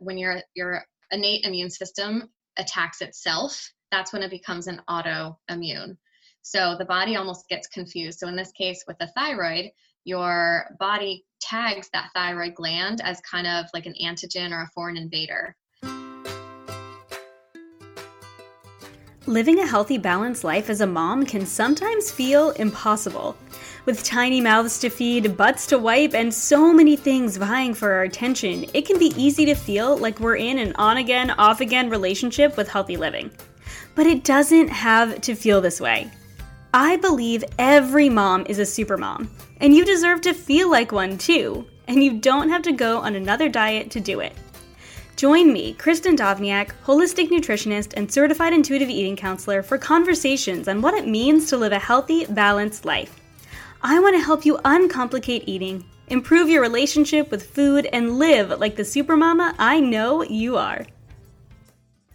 when your your innate immune system attacks itself, that's when it becomes an autoimmune. So the body almost gets confused. So in this case, with the thyroid, your body tags that thyroid gland as kind of like an antigen or a foreign invader. Living a healthy, balanced life as a mom can sometimes feel impossible. With tiny mouths to feed, butts to wipe, and so many things vying for our attention, it can be easy to feel like we're in an on again, off again relationship with healthy living. But it doesn't have to feel this way. I believe every mom is a super mom, and you deserve to feel like one too, and you don't have to go on another diet to do it. Join me, Kristen Dovniak, holistic nutritionist and certified intuitive eating counselor, for conversations on what it means to live a healthy, balanced life. I want to help you uncomplicate eating, improve your relationship with food, and live like the supermama I know you are.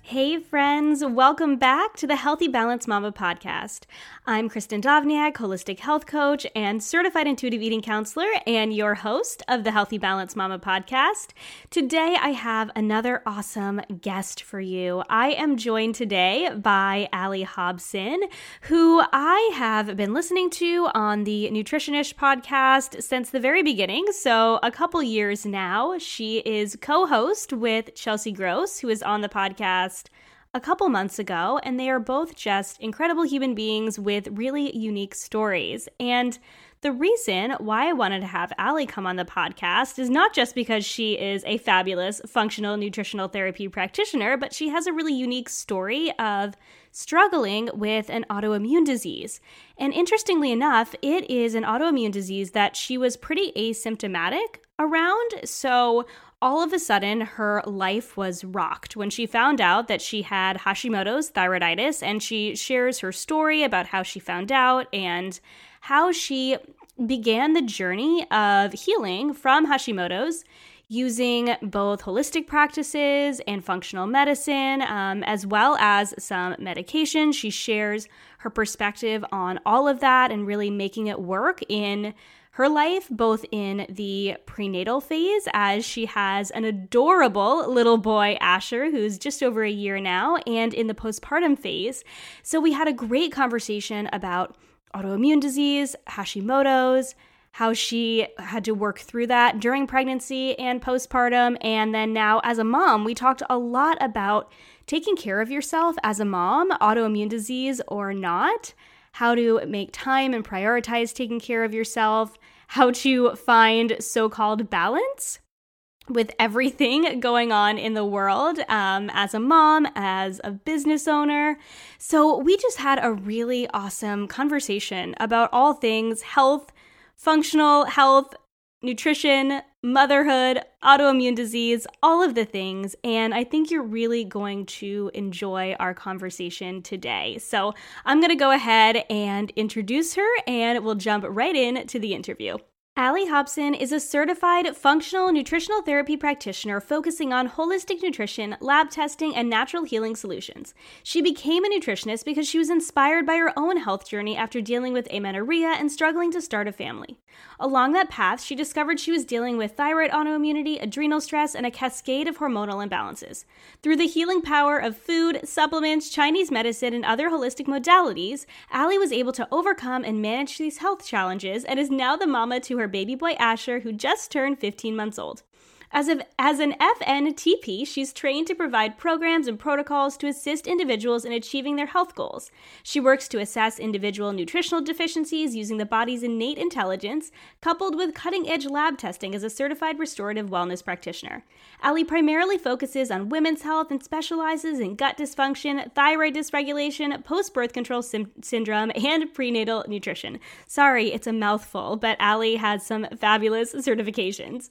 Hey, friends, welcome back to the Healthy Balance Mama podcast. I'm Kristen Dovniak, holistic health coach and certified intuitive eating counselor, and your host of the Healthy Balance Mama podcast. Today, I have another awesome guest for you. I am joined today by Allie Hobson, who I have been listening to on the Nutritionish podcast since the very beginning, so a couple years now. She is co host with Chelsea Gross, who is on the podcast a couple months ago, and they are both just incredible human beings with really unique stories. And the reason why I wanted to have Allie come on the podcast is not just because she is a fabulous functional nutritional therapy practitioner, but she has a really unique story of struggling with an autoimmune disease. And interestingly enough, it is an autoimmune disease that she was pretty asymptomatic around. So all of a sudden her life was rocked when she found out that she had Hashimoto's thyroiditis and she shares her story about how she found out and how she began the journey of healing from Hashimoto's using both holistic practices and functional medicine, um, as well as some medication. She shares her perspective on all of that and really making it work in her life, both in the prenatal phase, as she has an adorable little boy, Asher, who's just over a year now, and in the postpartum phase. So we had a great conversation about autoimmune disease, Hashimoto's, how she had to work through that during pregnancy and postpartum. And then now, as a mom, we talked a lot about taking care of yourself as a mom, autoimmune disease or not how to make time and prioritize taking care of yourself, how to find so called balance with everything going on in the world um, as a mom, as a business owner. So, we just had a really awesome conversation about all things health, functional health, nutrition, motherhood, autoimmune disease, all of the things. And I think you're really going to enjoy our conversation today. So I'm going to go ahead and introduce her and we'll jump right in to the interview. Allie Hobson is a certified functional nutritional therapy practitioner focusing on holistic nutrition, lab testing, and natural healing solutions. She became a nutritionist because she was inspired by her own health journey after dealing with amenorrhea and struggling to start a family. Along that path, she discovered she was dealing with thyroid autoimmunity, adrenal stress, and a cascade of hormonal imbalances. Through the healing power of food, supplements, Chinese medicine, and other holistic modalities, Allie was able to overcome and manage these health challenges and is now the mama to her her baby boy Asher, who just turned 15 months old. As, of, as an FNTP, she's trained to provide programs and protocols to assist individuals in achieving their health goals. She works to assess individual nutritional deficiencies using the body's innate intelligence, coupled with cutting edge lab testing as a certified restorative wellness practitioner. Allie primarily focuses on women's health and specializes in gut dysfunction, thyroid dysregulation, post birth control sim- syndrome, and prenatal nutrition. Sorry, it's a mouthful, but Allie has some fabulous certifications.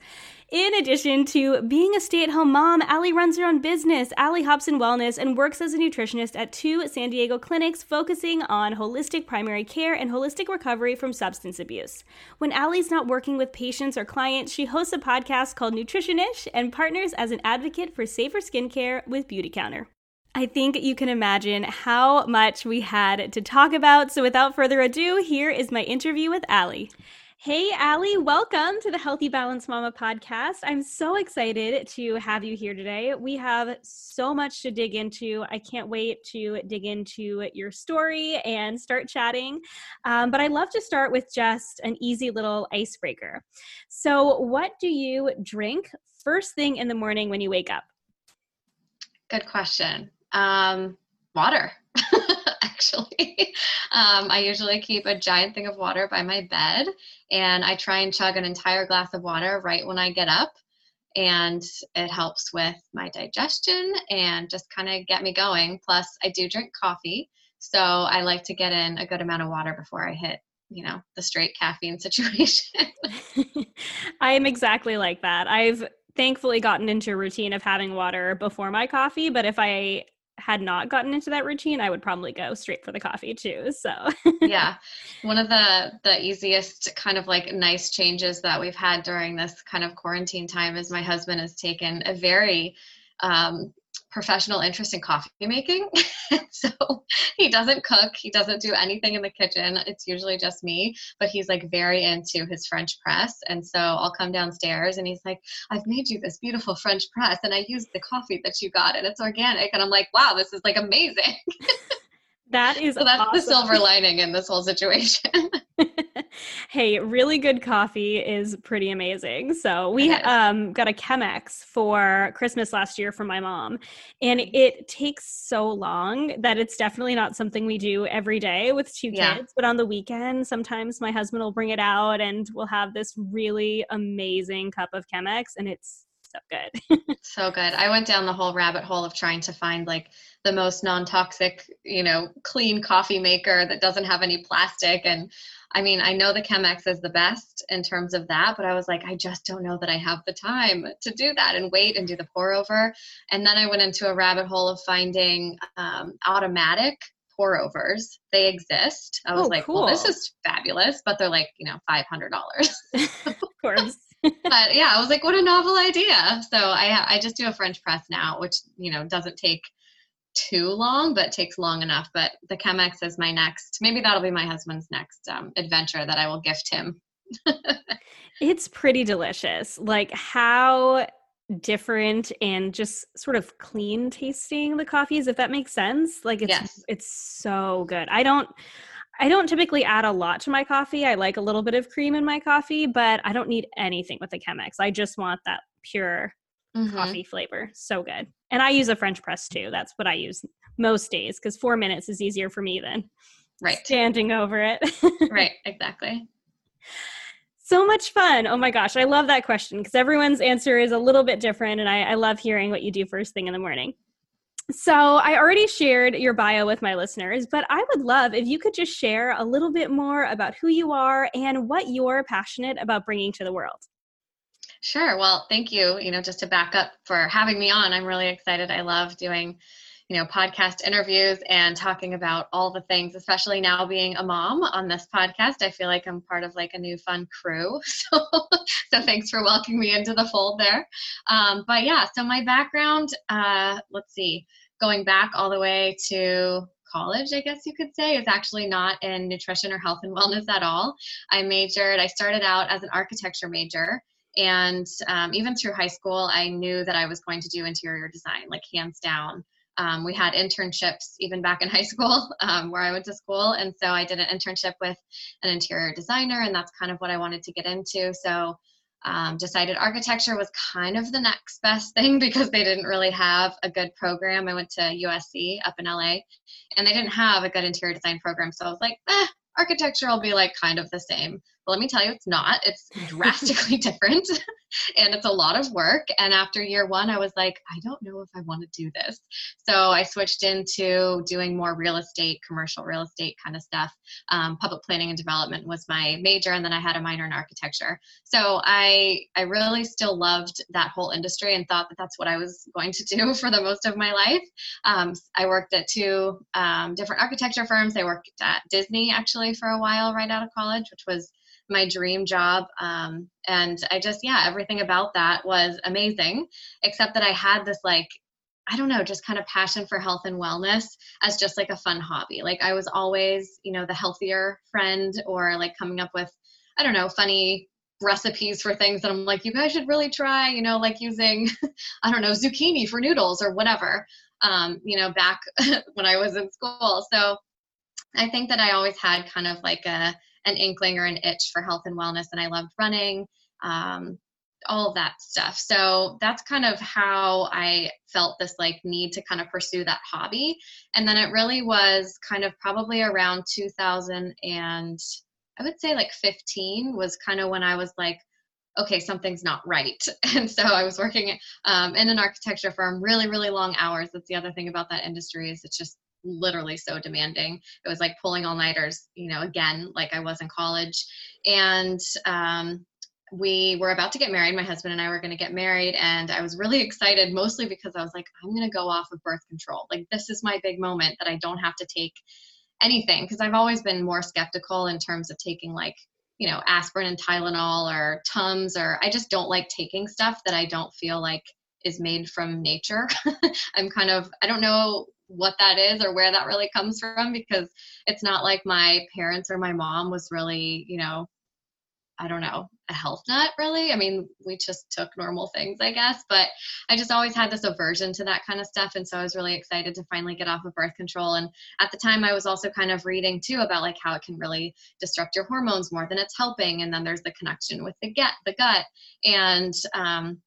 In addition to being a stay at home mom, Allie runs her own business, Allie Hobson Wellness, and works as a nutritionist at two San Diego clinics focusing on holistic primary care and holistic recovery from substance abuse. When Allie's not working with patients or clients, she hosts a podcast called Nutritionish and partners as an advocate for safer skincare with Beautycounter. I think you can imagine how much we had to talk about. So, without further ado, here is my interview with Allie. Hey, Allie, welcome to the Healthy Balance Mama podcast. I'm so excited to have you here today. We have so much to dig into. I can't wait to dig into your story and start chatting. Um, but I love to start with just an easy little icebreaker. So, what do you drink first thing in the morning when you wake up? Good question. Um, water. actually. Um, I usually keep a giant thing of water by my bed and I try and chug an entire glass of water right when I get up. And it helps with my digestion and just kind of get me going. Plus, I do drink coffee. So I like to get in a good amount of water before I hit you know the straight caffeine situation i am exactly like that i've thankfully gotten into a routine of having water before my coffee but if i had not gotten into that routine, I would probably go straight for the coffee too. So yeah, one of the the easiest kind of like nice changes that we've had during this kind of quarantine time is my husband has taken a very um, professional interest in coffee making. so he doesn't cook, he doesn't do anything in the kitchen. It's usually just me, but he's like very into his French press. And so I'll come downstairs and he's like, I've made you this beautiful French press and I used the coffee that you got and it's organic. And I'm like, wow, this is like amazing. That is so that's awesome. the silver lining in this whole situation. hey, really good coffee is pretty amazing. So we um, got a Chemex for Christmas last year from my mom, and it takes so long that it's definitely not something we do every day with two yeah. kids. But on the weekend, sometimes my husband will bring it out, and we'll have this really amazing cup of Chemex, and it's so good. so good. I went down the whole rabbit hole of trying to find like the most non-toxic you know clean coffee maker that doesn't have any plastic and i mean i know the chemex is the best in terms of that but i was like i just don't know that i have the time to do that and wait and do the pour over and then i went into a rabbit hole of finding um, automatic pour overs they exist i was oh, like cool. well this is fabulous but they're like you know $500 of course but yeah i was like what a novel idea so i i just do a french press now which you know doesn't take too long, but takes long enough. But the Chemex is my next. Maybe that'll be my husband's next um, adventure that I will gift him. it's pretty delicious. Like how different and just sort of clean tasting the coffees if that makes sense like it's yes. it's so good i don't i don't typically add a lot to my coffee i like a little bit of cream in my coffee but i don't need anything with the chemex i just want that pure mm-hmm. coffee flavor. So good. And I use a French press too. That's what I use most days because four minutes is easier for me than right standing over it. right, exactly. So much fun. Oh my gosh, I love that question because everyone's answer is a little bit different, and I, I love hearing what you do first thing in the morning. So, I already shared your bio with my listeners, but I would love if you could just share a little bit more about who you are and what you're passionate about bringing to the world. Sure. Well, thank you. You know, just to back up for having me on, I'm really excited. I love doing, you know, podcast interviews and talking about all the things, especially now being a mom on this podcast. I feel like I'm part of like a new fun crew. So, so thanks for welcoming me into the fold there. Um, but yeah, so my background, uh, let's see, going back all the way to college, I guess you could say, is actually not in nutrition or health and wellness at all. I majored, I started out as an architecture major and um, even through high school, I knew that I was going to do interior design, like hands down. Um, we had internships even back in high school um, where I went to school. And so I did an internship with an interior designer, and that's kind of what I wanted to get into. So um, decided architecture was kind of the next best thing because they didn't really have a good program. I went to USC up in LA, and they didn't have a good interior design program. So I was like, eh, architecture will be like kind of the same. But let me tell you, it's not. It's drastically different and it's a lot of work. And after year one, I was like, I don't know if I want to do this. So I switched into doing more real estate, commercial real estate kind of stuff. Um, public planning and development was my major, and then I had a minor in architecture. So I I really still loved that whole industry and thought that that's what I was going to do for the most of my life. Um, I worked at two um, different architecture firms. I worked at Disney actually for a while right out of college, which was my dream job. Um, and I just, yeah, everything about that was amazing, except that I had this like, I don't know, just kind of passion for health and wellness as just like a fun hobby. Like I was always, you know, the healthier friend or like coming up with I don't know, funny recipes for things that I'm like, you guys should really try, you know, like using, I don't know, zucchini for noodles or whatever, um, you know, back when I was in school. So I think that I always had kind of like a, an inkling or an itch for health and wellness, and I loved running, um, all of that stuff. So that's kind of how I felt this like need to kind of pursue that hobby. And then it really was kind of probably around 2000 and I would say like 15 was kind of when I was like, okay, something's not right. And so I was working um, in an architecture firm, really, really long hours. That's the other thing about that industry is it's just literally so demanding. It was like pulling all nighters, you know, again, like I was in college. And um, we were about to get married. My husband and I were going to get married. And I was really excited, mostly because I was like, I'm going to go off of birth control. Like, this is my big moment that I don't have to take anything. Because I've always been more skeptical in terms of taking, like, you know, aspirin and Tylenol or Tums, or I just don't like taking stuff that I don't feel like is made from nature. I'm kind of, I don't know what that is or where that really comes from because it's not like my parents or my mom was really, you know, I don't know, a health nut really. I mean, we just took normal things, I guess, but I just always had this aversion to that kind of stuff. And so I was really excited to finally get off of birth control. And at the time, I was also kind of reading too about like how it can really disrupt your hormones more than it's helping. And then there's the connection with the gut, the gut. And um,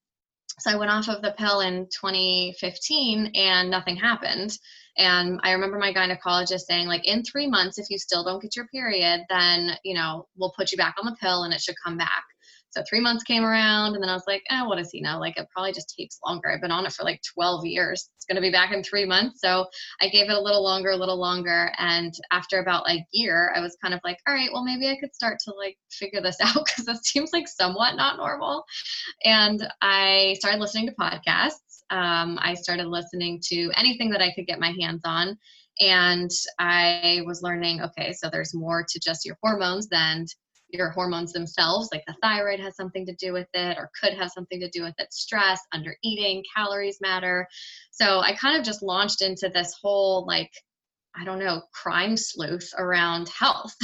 so I went off of the pill in 2015 and nothing happened. And I remember my gynecologist saying, like, in three months, if you still don't get your period, then, you know, we'll put you back on the pill and it should come back. So three months came around, and then I was like, oh, what is he now? Like, it probably just takes longer. I've been on it for like 12 years. It's going to be back in three months. So I gave it a little longer, a little longer. And after about a year, I was kind of like, all right, well, maybe I could start to like figure this out because this seems like somewhat not normal. And I started listening to podcasts. Um, I started listening to anything that I could get my hands on. And I was learning, okay, so there's more to just your hormones than your hormones themselves, like the thyroid has something to do with it or could have something to do with it. Stress, under eating, calories matter. So I kind of just launched into this whole like, I don't know, crime sleuth around health.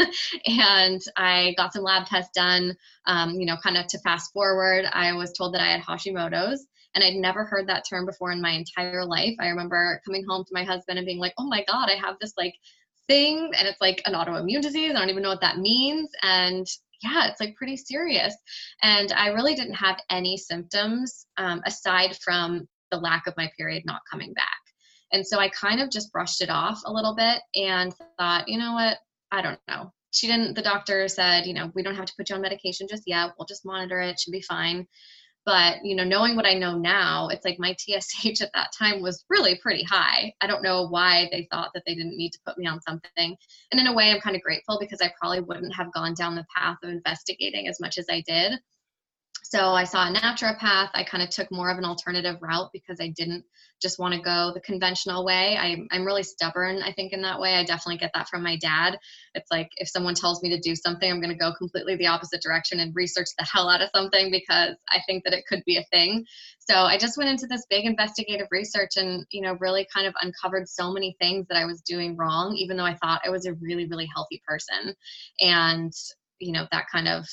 and I got some lab tests done, um, you know, kind of to fast forward. I was told that I had Hashimoto's and I'd never heard that term before in my entire life. I remember coming home to my husband and being like, oh my God, I have this like thing and it's like an autoimmune disease. I don't even know what that means. And yeah, it's like pretty serious. And I really didn't have any symptoms um, aside from the lack of my period not coming back. And so I kind of just brushed it off a little bit and thought, you know what? I don't know. She didn't, the doctor said, you know, we don't have to put you on medication just yet. We'll just monitor it. Should be fine but you know knowing what i know now it's like my tsh at that time was really pretty high. I don't know why they thought that they didn't need to put me on something. And in a way i'm kind of grateful because i probably wouldn't have gone down the path of investigating as much as i did so I saw a naturopath. I kind of took more of an alternative route because I didn't just want to go the conventional way. I'm, I'm really stubborn, I think, in that way. I definitely get that from my dad. It's like if someone tells me to do something, I'm going to go completely the opposite direction and research the hell out of something because I think that it could be a thing. So I just went into this big investigative research and, you know, really kind of uncovered so many things that I was doing wrong, even though I thought I was a really, really healthy person. And, you know, that kind of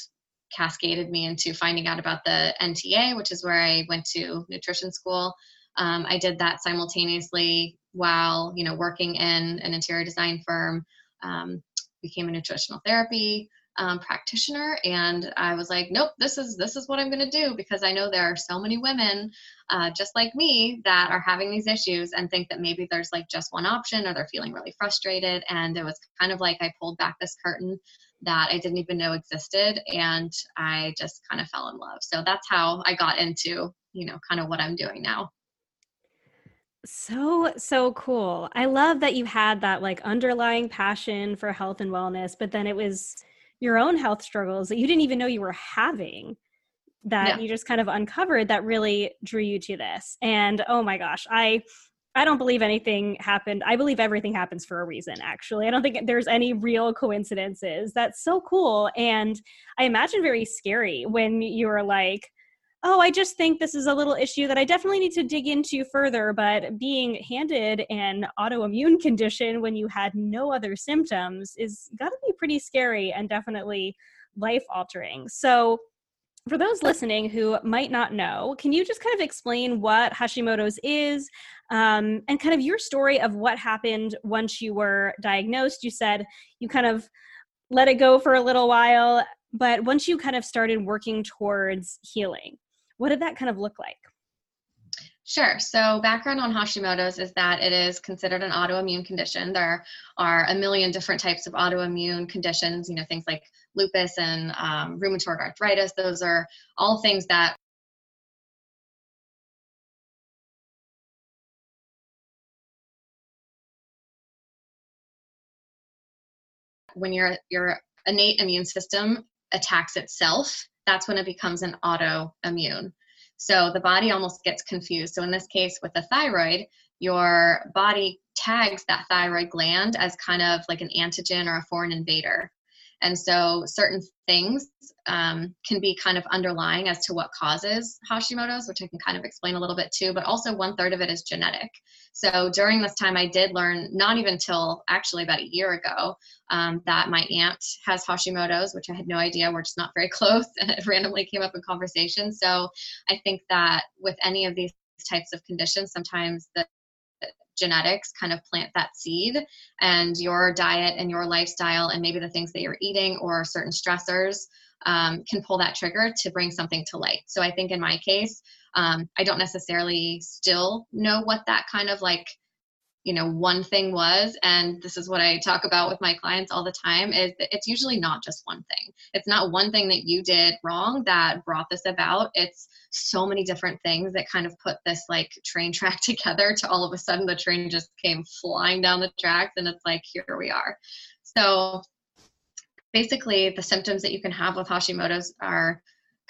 cascaded me into finding out about the NTA, which is where I went to nutrition school. Um, I did that simultaneously while you know working in an interior design firm. Um, became a nutritional therapy um, practitioner, and I was like, nope, this is this is what I'm going to do because I know there are so many women uh, just like me that are having these issues and think that maybe there's like just one option or they're feeling really frustrated. And it was kind of like I pulled back this curtain that I didn't even know existed and I just kind of fell in love. So that's how I got into, you know, kind of what I'm doing now. So, so cool. I love that you had that like underlying passion for health and wellness, but then it was your own health struggles that you didn't even know you were having that yeah. you just kind of uncovered that really drew you to this. And oh my gosh, I I don't believe anything happened. I believe everything happens for a reason, actually. I don't think there's any real coincidences. That's so cool. And I imagine very scary when you're like, oh, I just think this is a little issue that I definitely need to dig into further. But being handed an autoimmune condition when you had no other symptoms is got to be pretty scary and definitely life altering. So, for those listening who might not know, can you just kind of explain what Hashimoto's is um, and kind of your story of what happened once you were diagnosed? You said you kind of let it go for a little while, but once you kind of started working towards healing, what did that kind of look like? Sure. So, background on Hashimoto's is that it is considered an autoimmune condition. There are a million different types of autoimmune conditions, you know, things like lupus and um, rheumatoid arthritis. Those are all things that when your your innate immune system attacks itself, that's when it becomes an autoimmune. So the body almost gets confused. So in this case, with the thyroid, your body tags that thyroid gland as kind of like an antigen or a foreign invader. And so certain things um, can be kind of underlying as to what causes Hashimoto's, which I can kind of explain a little bit too, but also one third of it is genetic. So during this time, I did learn, not even till actually about a year ago, um, that my aunt has Hashimoto's, which I had no idea. We're just not very close, and it randomly came up in conversation. So I think that with any of these types of conditions, sometimes the genetics kind of plant that seed and your diet and your lifestyle and maybe the things that you're eating or certain stressors um, can pull that trigger to bring something to light. So i think in my case um, i don't necessarily still know what that kind of like you know one thing was and this is what i talk about with my clients all the time is that it's usually not just one thing. It's not one thing that you did wrong that brought this about. It's so many different things that kind of put this like train track together to all of a sudden the train just came flying down the tracks and it's like here we are. So basically the symptoms that you can have with hashimoto's are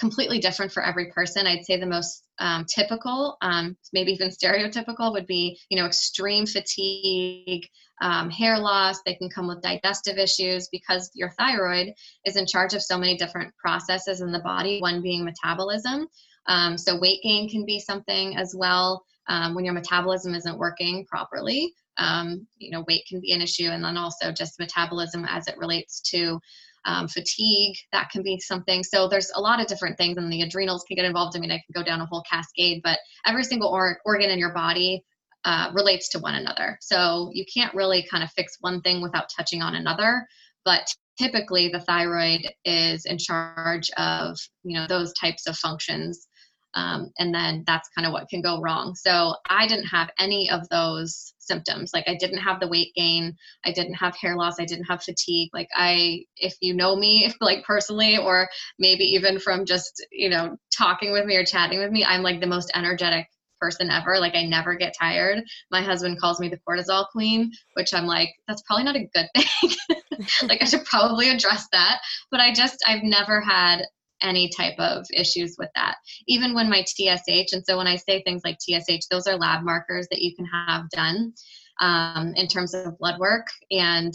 completely different for every person. I'd say the most um, typical, um, maybe even stereotypical, would be you know extreme fatigue, um, hair loss. They can come with digestive issues because your thyroid is in charge of so many different processes in the body. One being metabolism. Um, so weight gain can be something as well um, when your metabolism isn't working properly. Um, you know, weight can be an issue, and then also just metabolism as it relates to um, fatigue that can be something. So there's a lot of different things and the adrenals can get involved. I mean i can go down a whole cascade but every single or- organ in your body uh, relates to one another. So you can't really kind of fix one thing without touching on another but typically the thyroid is in charge of you know those types of functions um, and then that's kind of what can go wrong. So i didn't have any of those symptoms like i didn't have the weight gain i didn't have hair loss i didn't have fatigue like i if you know me like personally or maybe even from just you know talking with me or chatting with me i'm like the most energetic person ever. Like I never get tired. My husband calls me the cortisol queen, which I'm like, that's probably not a good thing. like I should probably address that. But I just I've never had any type of issues with that. Even when my TSH, and so when I say things like TSH, those are lab markers that you can have done um, in terms of blood work. And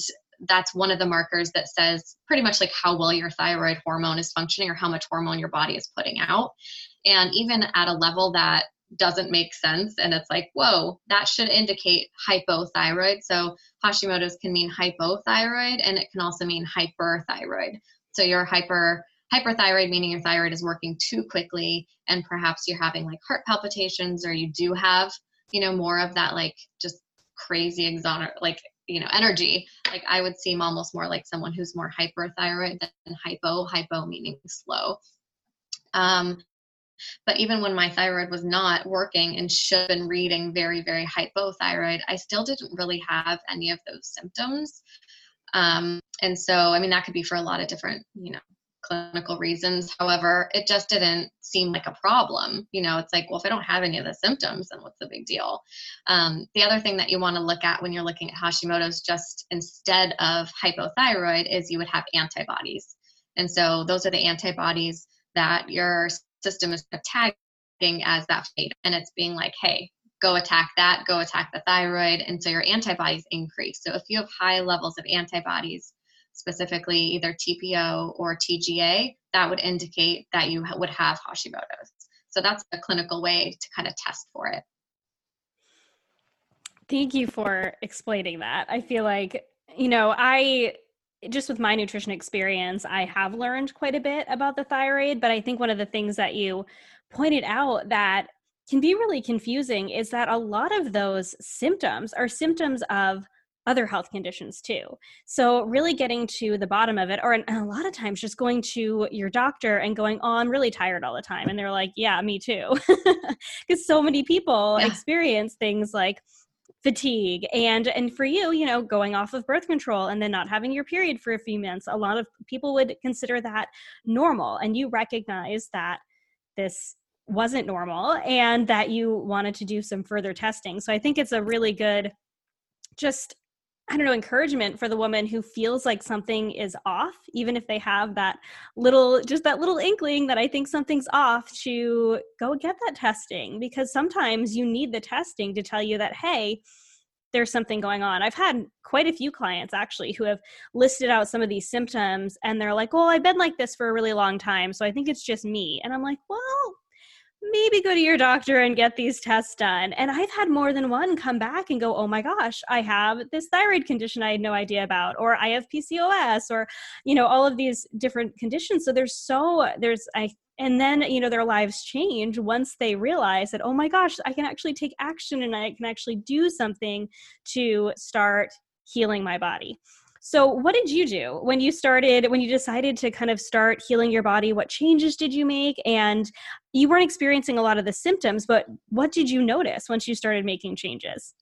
that's one of the markers that says pretty much like how well your thyroid hormone is functioning or how much hormone your body is putting out. And even at a level that doesn't make sense and it's like whoa that should indicate hypothyroid so hashimoto's can mean hypothyroid and it can also mean hyperthyroid so you're hyper hyperthyroid meaning your thyroid is working too quickly and perhaps you're having like heart palpitations or you do have you know more of that like just crazy exotic like you know energy like i would seem almost more like someone who's more hyperthyroid than hypo hypo meaning slow. Um, but even when my thyroid was not working and should have been reading very very hypothyroid i still didn't really have any of those symptoms. Um, and so i mean that could be for a lot of different you know clinical reasons. However, it just didn't seem like a problem. You know, it's like, well, if I don't have any of the symptoms, then what's the big deal? Um, the other thing that you want to look at when you're looking at Hashimoto's, just instead of hypothyroid, is you would have antibodies. And so those are the antibodies that your system is tagging as that fate. And it's being like, hey, go attack that, go attack the thyroid. And so your antibodies increase. So if you have high levels of antibodies, specifically either TPO or TGA, that would indicate that you would have Hashimoto's. So that's a clinical way to kind of test for it. Thank you for explaining that. I feel like, you know, I just with my nutrition experience, I have learned quite a bit about the thyroid. But I think one of the things that you pointed out that can be really confusing is that a lot of those symptoms are symptoms of other health conditions too. So, really getting to the bottom of it, or a lot of times just going to your doctor and going, Oh, I'm really tired all the time. And they're like, Yeah, me too. Because so many people yeah. experience things like fatigue and and for you you know going off of birth control and then not having your period for a few months a lot of people would consider that normal and you recognize that this wasn't normal and that you wanted to do some further testing so i think it's a really good just I don't know, encouragement for the woman who feels like something is off, even if they have that little, just that little inkling that I think something's off, to go get that testing because sometimes you need the testing to tell you that, hey, there's something going on. I've had quite a few clients actually who have listed out some of these symptoms and they're like, well, I've been like this for a really long time. So I think it's just me. And I'm like, well, maybe go to your doctor and get these tests done. And I've had more than one come back and go, oh my gosh, I have this thyroid condition I had no idea about, or I have PCOS, or, you know, all of these different conditions. So there's so, there's, I, and then, you know, their lives change once they realize that, oh my gosh, I can actually take action and I can actually do something to start healing my body. So, what did you do when you started, when you decided to kind of start healing your body? What changes did you make? And you weren't experiencing a lot of the symptoms, but what did you notice once you started making changes?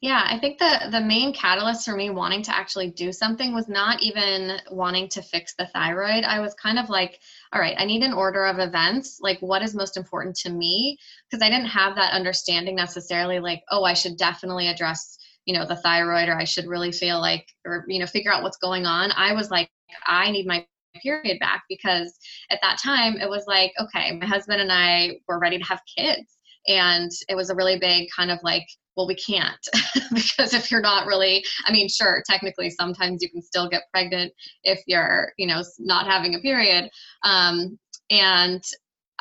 Yeah, I think the the main catalyst for me wanting to actually do something was not even wanting to fix the thyroid. I was kind of like, all right, I need an order of events. Like what is most important to me? Because I didn't have that understanding necessarily like, oh, I should definitely address you know the thyroid or i should really feel like or you know figure out what's going on i was like i need my period back because at that time it was like okay my husband and i were ready to have kids and it was a really big kind of like well we can't because if you're not really i mean sure technically sometimes you can still get pregnant if you're you know not having a period um and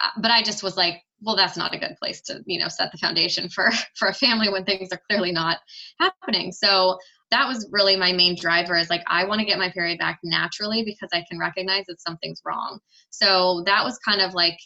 uh, but i just was like well that's not a good place to you know set the foundation for for a family when things are clearly not happening. So that was really my main driver is like i want to get my period back naturally because i can recognize that something's wrong. So that was kind of like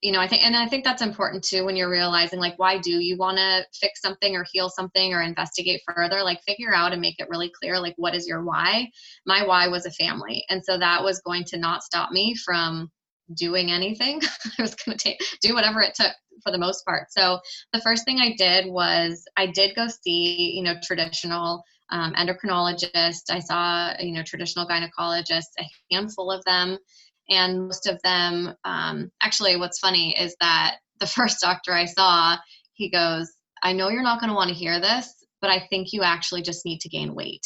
you know i think and i think that's important too when you're realizing like why do you want to fix something or heal something or investigate further? Like figure out and make it really clear like what is your why? My why was a family. And so that was going to not stop me from doing anything. I was going to take do whatever it took for the most part. So the first thing I did was I did go see, you know, traditional um, endocrinologist. I saw, you know, traditional gynecologist, a handful of them, and most of them. Um, actually, what's funny is that the first doctor I saw, he goes, "I know you're not going to want to hear this, but I think you actually just need to gain weight."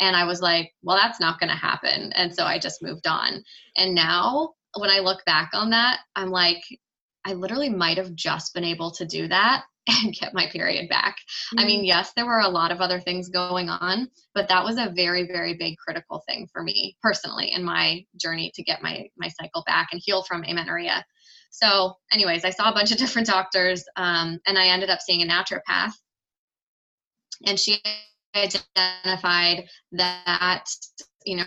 And I was like, well, that's not going to happen. And so I just moved on. And now when I look back on that, I'm like, I literally might have just been able to do that and get my period back. Mm-hmm. I mean, yes, there were a lot of other things going on, but that was a very, very big critical thing for me personally in my journey to get my my cycle back and heal from amenorrhea. So, anyways, I saw a bunch of different doctors, um, and I ended up seeing a naturopath, and she identified that you know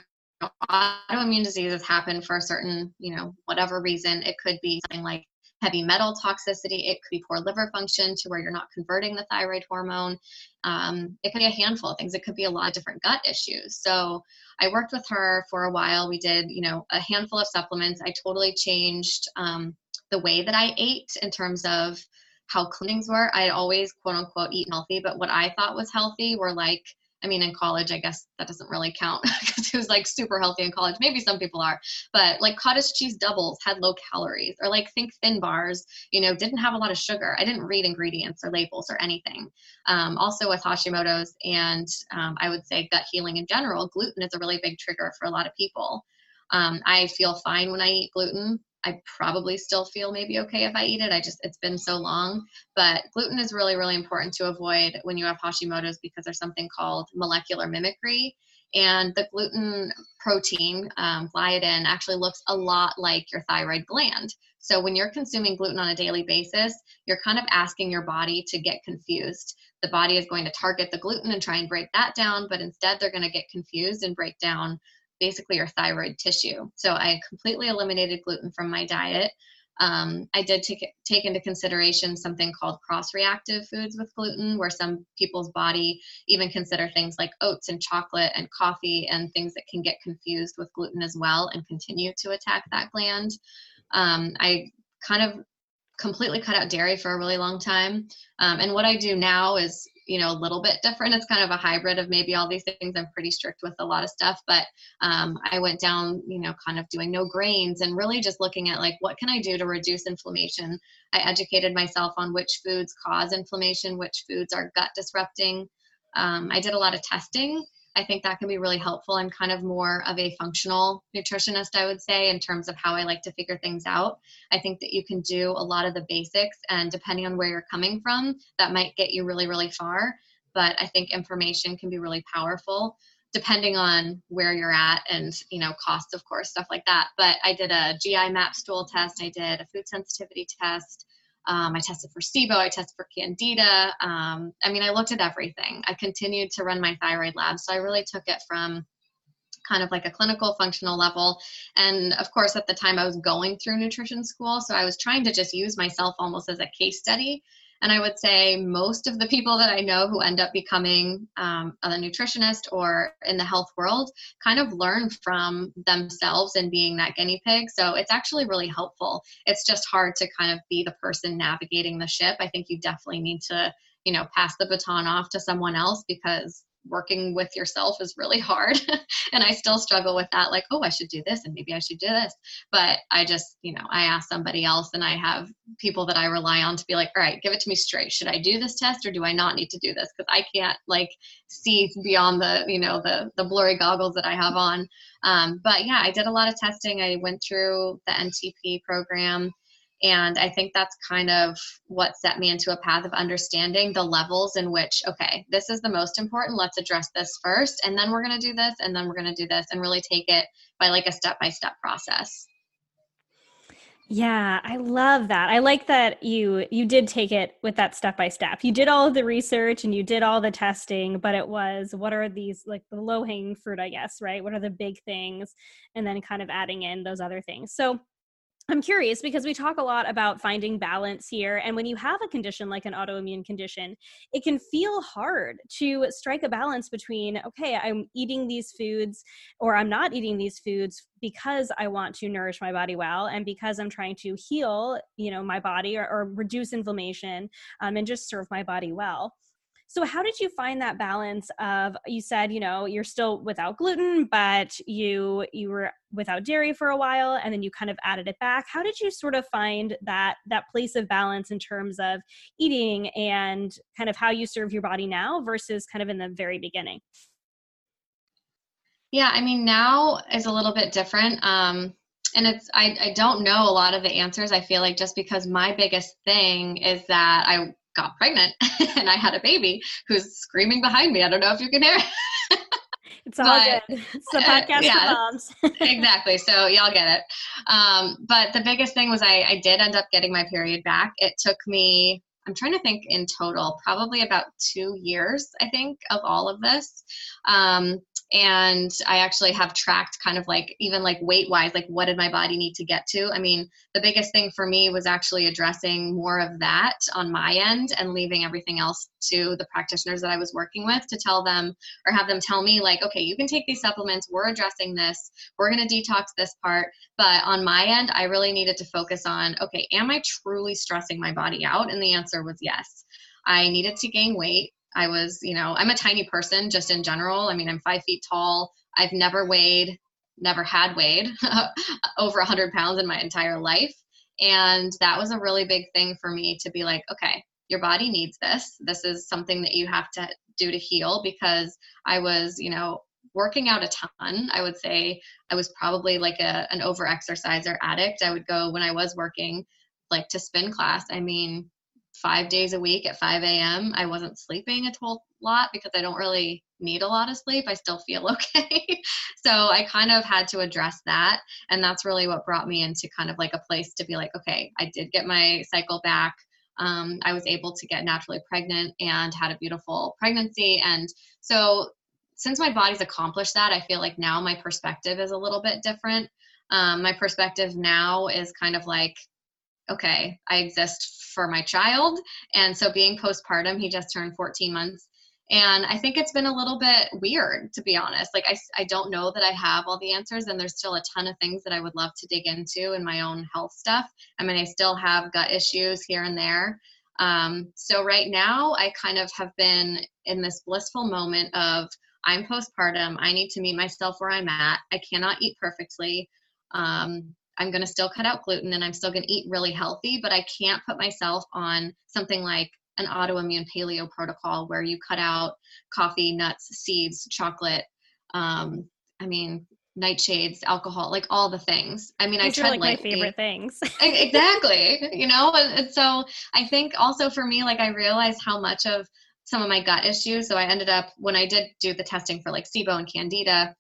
autoimmune diseases happen for a certain, you know, whatever reason. It could be something like heavy metal toxicity. It could be poor liver function to where you're not converting the thyroid hormone. Um, it could be a handful of things. It could be a lot of different gut issues. So I worked with her for a while. We did, you know, a handful of supplements. I totally changed um, the way that I ate in terms of how cleanings were. I had always quote unquote eat healthy, but what I thought was healthy were like I mean, in college, I guess that doesn't really count because it was like super healthy in college. Maybe some people are, but like cottage cheese doubles had low calories, or like think thin bars, you know, didn't have a lot of sugar. I didn't read ingredients or labels or anything. Um, also with Hashimoto's and um, I would say gut healing in general, gluten is a really big trigger for a lot of people. Um, I feel fine when I eat gluten. I probably still feel maybe okay if I eat it. I just, it's been so long. But gluten is really, really important to avoid when you have Hashimoto's because there's something called molecular mimicry. And the gluten protein, um, gliadin, actually looks a lot like your thyroid gland. So when you're consuming gluten on a daily basis, you're kind of asking your body to get confused. The body is going to target the gluten and try and break that down, but instead they're going to get confused and break down basically your thyroid tissue. So I completely eliminated gluten from my diet. Um, I did take, take into consideration something called cross reactive foods with gluten, where some people's body even consider things like oats and chocolate and coffee and things that can get confused with gluten as well and continue to attack that gland. Um, I kind of completely cut out dairy for a really long time. Um, and what I do now is you know a little bit different. It's kind of a hybrid of maybe all these things. I'm pretty strict with a lot of stuff but um, i went down you know kind of doing no grains and really just looking at like what can i do to reduce inflammation? I educated myself on which foods cause inflammation which foods are gut disrupting. Um, i did a lot of testing I think that can be really helpful. I'm kind of more of a functional nutritionist, I would say, in terms of how I like to figure things out. I think that you can do a lot of the basics, and depending on where you're coming from, that might get you really, really far. But I think information can be really powerful depending on where you're at and you know costs of course stuff like that but i did a gi map stool test i did a food sensitivity test um, I tested for SIBO, I tested for Candida. Um, I mean, I looked at everything. I continued to run my thyroid lab. So I really took it from kind of like a clinical functional level. And of course, at the time I was going through nutrition school. So I was trying to just use myself almost as a case study and I would say most of the people that I know who end up becoming um, a nutritionist or in the health world kind of learn from themselves and being that guinea pig. So it's actually really helpful. It's just hard to kind of be the person navigating the ship. I think you definitely need to, you know, pass the baton off to someone else because working with yourself is really hard and i still struggle with that like oh i should do this and maybe i should do this. But i just you know i ask somebody else and i have people that i rely on to be like all right give it to me straight. Should i do this test or do i not need to do this? Because i can't like see beyond the you know the the blurry goggles that i have on. Um, but yeah i did a lot of testing. I went through the ntp program and I think that's kind of what set me into a path of understanding the levels in which, okay, this is the most important. Let's address this first. And then we're going to do this. And then we're going to do this and really take it by like a step by step process. Yeah, I love that. I like that you you did take it with that step by step. You did all of the research and you did all the testing, but it was what are these like the low hanging fruit, I guess, right? What are the big things and then kind of adding in those other things. So I'm curious because we talk a lot about finding balance here. And when you have a condition like an autoimmune condition, it can feel hard to strike a balance between, okay, I'm eating these foods or I'm not eating these foods because I want to nourish my body well and because I'm trying to heal, you know, my body or, or reduce inflammation um, and just serve my body well. So how did you find that balance of you said, you know, you're still without gluten, but you you were without dairy for a while and then you kind of added it back. How did you sort of find that that place of balance in terms of eating and kind of how you serve your body now versus kind of in the very beginning? Yeah, I mean now is a little bit different. Um and it's I, I don't know a lot of the answers i feel like just because my biggest thing is that i got pregnant and I had a baby who's screaming behind me. I don't know if you can hear. It. It's all but, good. It's a podcast uh, yeah, for moms. exactly. So y'all get it. Um, but the biggest thing was I, I did end up getting my period back. It took me, I'm trying to think in total, probably about two years, I think, of all of this. Um, and i actually have tracked kind of like even like weight wise like what did my body need to get to? I mean the biggest thing for me was actually addressing more of that on my end and leaving everything else to the practitioners that i was working with to tell them or have them tell me like okay you can take these supplements. We're addressing this. We're going to detox this part. But on my end i really needed to focus on okay am i truly stressing my body out? And the answer was yes. I needed to gain weight. I was, you know, I'm a tiny person just in general. I mean, I'm five feet tall. I've never weighed, never had weighed over 100 pounds in my entire life. And that was a really big thing for me to be like, okay, your body needs this. This is something that you have to do to heal because I was, you know, working out a ton. I would say I was probably like a, an over exerciser addict. I would go when I was working like to spin class. I mean, five days a week at 5 a.m. I wasn't sleeping a whole lot because I don't really need a lot of sleep. I still feel okay. so I kind of had to address that. And that's really what brought me into kind of like a place to be like, okay, I did get my cycle back. Um, I was able to get naturally pregnant and had a beautiful pregnancy. And so since my body's accomplished that, I feel like now my perspective is a little bit different. Um, my perspective now is kind of like, okay, I exist for my child. And so being postpartum, he just turned 14 months. And I think it's been a little bit weird, to be honest. Like, I, I don't know that I have all the answers, and there's still a ton of things that I would love to dig into in my own health stuff. I mean, I still have gut issues here and there. Um, so, right now, I kind of have been in this blissful moment of I'm postpartum. I need to meet myself where I'm at. I cannot eat perfectly. Um, I'm going to still cut out gluten and I'm still going to eat really healthy, but I can't put myself on something like an autoimmune paleo protocol where you cut out coffee, nuts, seeds, chocolate. Um, I mean, nightshades, alcohol, like all the things. I mean, These I tread like lightly. my favorite things. exactly. You know, and, and so I think also for me, like I realized how much of some of my gut issues. So I ended up when I did do the testing for like SIBO and Candida,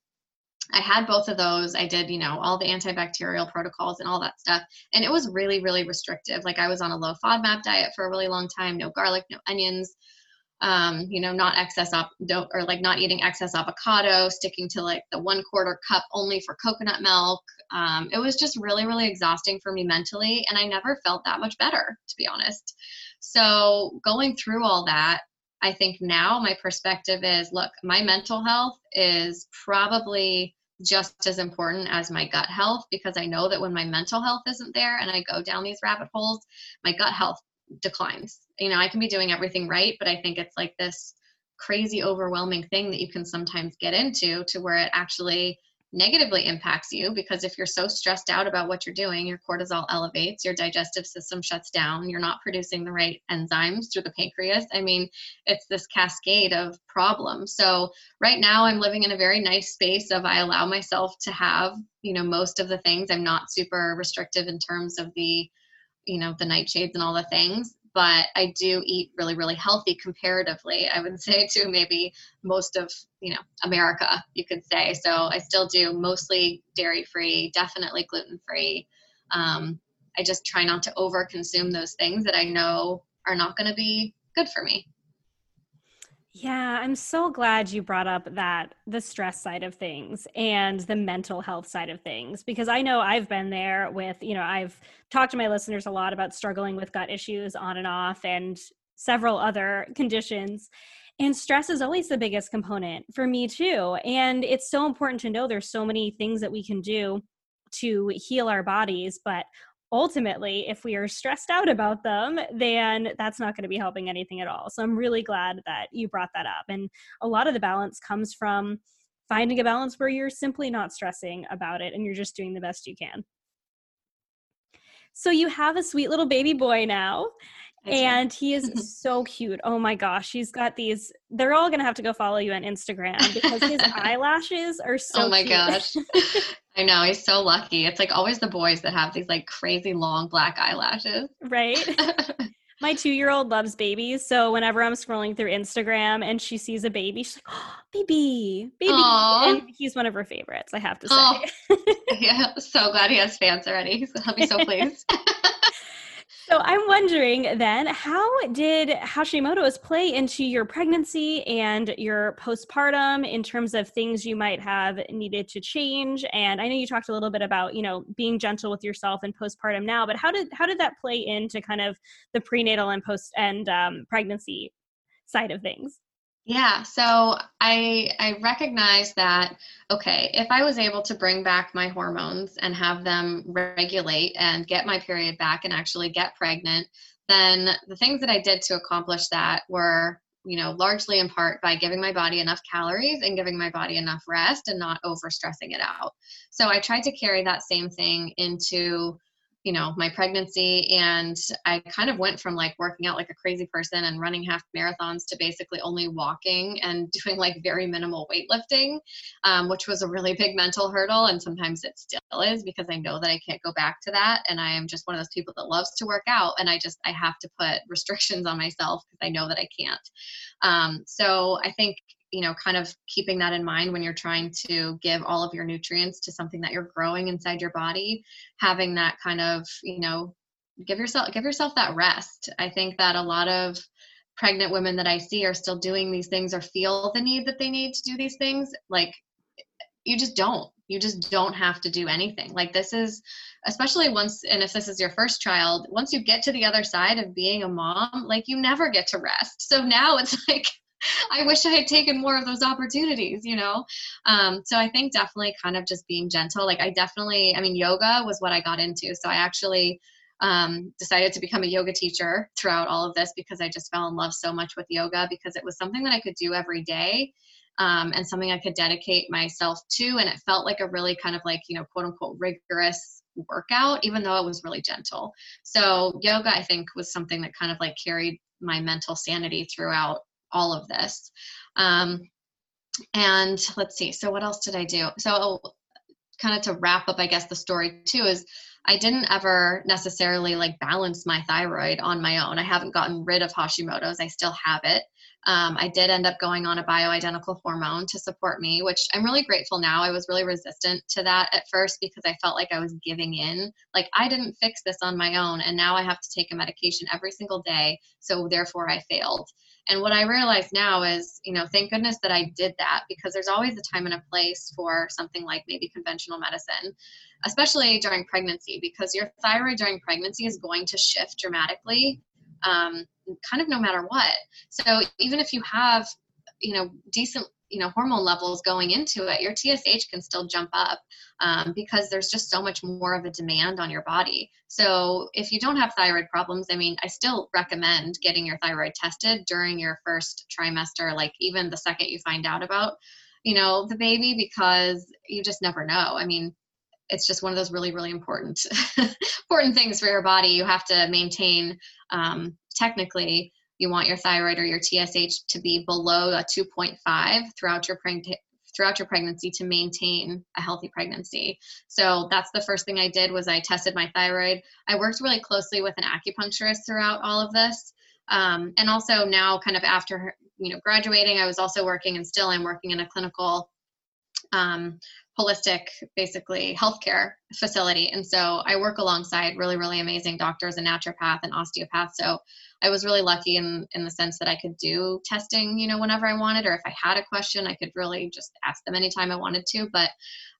I had both of those. I did, you know, all the antibacterial protocols and all that stuff. And it was really, really restrictive. Like I was on a low FODMAP diet for a really long time, no garlic, no onions, um, you know, not excess op or like not eating excess avocado, sticking to like the one quarter cup only for coconut milk. Um, it was just really, really exhausting for me mentally. And I never felt that much better, to be honest. So going through all that, I think now my perspective is look, my mental health is probably just as important as my gut health because I know that when my mental health isn't there and I go down these rabbit holes, my gut health declines. You know, I can be doing everything right, but I think it's like this crazy overwhelming thing that you can sometimes get into to where it actually negatively impacts you because if you're so stressed out about what you're doing, your cortisol elevates, your digestive system shuts down, you're not producing the right enzymes through the pancreas. I mean, it's this cascade of problems. So, right now, I'm living in a very nice space of I allow myself to have, you know, most of the things. I'm not super restrictive in terms of the, you know, the nightshades and all the things but I do eat really, really healthy comparatively. I would say to maybe most of you know America, you could say. So I still do mostly dairy free, definitely gluten free. Um, I just try not to over consume those things that I know are not going to be good for me. Yeah, I'm so glad you brought up that the stress side of things and the mental health side of things because I know I've been there with, you know, I've talked to my listeners a lot about struggling with gut issues on and off and several other conditions. And stress is always the biggest component for me too. And it's so important to know there's so many things that we can do to heal our bodies, but ultimately, if we are stressed out about them, then that's not going to be helping anything at all. So I'm really glad that you brought that up. And a lot of the balance comes from finding a balance where you're simply not stressing about it and you're just doing the best you can. So you have a sweet little baby boy now. And he is so cute. Oh my gosh, he's got these. They're all gonna have to go follow you on Instagram because his eyelashes are so. Oh my cute. gosh, I know he's so lucky. It's like always the boys that have these like crazy long black eyelashes. right? My two year old loves babies. So whenever I'm scrolling through Instagram and she sees a baby, she's like, oh, baby, baby. Aw. And he's one of her favorites, I have to say. Oh. yeah, so glad he has fans already. He'll be so pleased. So I'm wondering then, how did Hashimoto's play into your pregnancy and your postpartum in terms of things you might have needed to change? And I know you talked a little bit about, you know, being gentle with yourself and postpartum now, but how did how did that play into kind of the prenatal and post and um, pregnancy side of things? Yeah, so I I recognize that okay, if I was able to bring back my hormones and have them regulate and get my period back and actually get pregnant, then the things that I did to accomplish that were, you know, largely in part by giving my body enough calories and giving my body enough rest and not over stressing it out. So I tried to carry that same thing into you know my pregnancy and i kind of went from like working out like a crazy person and running half marathons to basically only walking and doing like very minimal weightlifting um, which was a really big mental hurdle and sometimes it still is because i know that i can't go back to that and i am just one of those people that loves to work out and i just i have to put restrictions on myself because i know that i can't. Um, so i think you know kind of keeping that in mind when you're trying to give all of your nutrients to something that you're growing inside your body having that kind of you know give yourself give yourself that rest i think that a lot of pregnant women that I see are still doing these things or feel the need that they need to do these things, like you just don't. You just don't have to do anything. Like this is especially once and if this is your first child, once you get to the other side of being a mom, like you never get to rest. So now it's like I wish I had taken more of those opportunities, you know? Um, so I think definitely kind of just being gentle. Like I definitely, I mean, yoga was what I got into. So I actually um, decided to become a yoga teacher throughout all of this because I just fell in love so much with yoga because it was something that I could do every day um, and something I could dedicate myself to. And it felt like a really kind of like, you know, quote unquote rigorous workout, even though it was really gentle. So yoga, I think, was something that kind of like carried my mental sanity throughout all of this. Um, and let's see, so what else did I do? So, kind of to wrap up, I guess, the story too is I didn't ever necessarily like balance my thyroid on my own. I haven't gotten rid of Hashimoto's, I still have it. Um, I did end up going on a bioidentical hormone to support me, which I'm really grateful now. I was really resistant to that at first because I felt like I was giving in. Like I didn't fix this on my own, and now I have to take a medication every single day. So therefore, I failed. And what I realize now is, you know, thank goodness that I did that because there's always a time and a place for something like maybe conventional medicine, especially during pregnancy, because your thyroid during pregnancy is going to shift dramatically, um, kind of no matter what. So even if you have, you know, decent you know hormone levels going into it your tsh can still jump up um, because there's just so much more of a demand on your body. So if you don't have thyroid problems i mean i still recommend getting your thyroid tested during your first trimester like even the second you find out about you know the baby because you just never know. I mean it's just one of those really really important important things for your body. You have to maintain um, technically you want your thyroid or your TSH to be below a 2.5 throughout your pregnancy throughout your pregnancy to maintain a healthy pregnancy. So that's the first thing I did was I tested my thyroid. I worked really closely with an acupuncturist throughout all of this. Um, and also now kind of after you know graduating, I was also working and still I'm working in a clinical um, holistic basically healthcare facility and so i work alongside really really amazing doctors and naturopath and osteopath so i was really lucky in in the sense that i could do testing you know whenever i wanted or if i had a question i could really just ask them anytime i wanted to but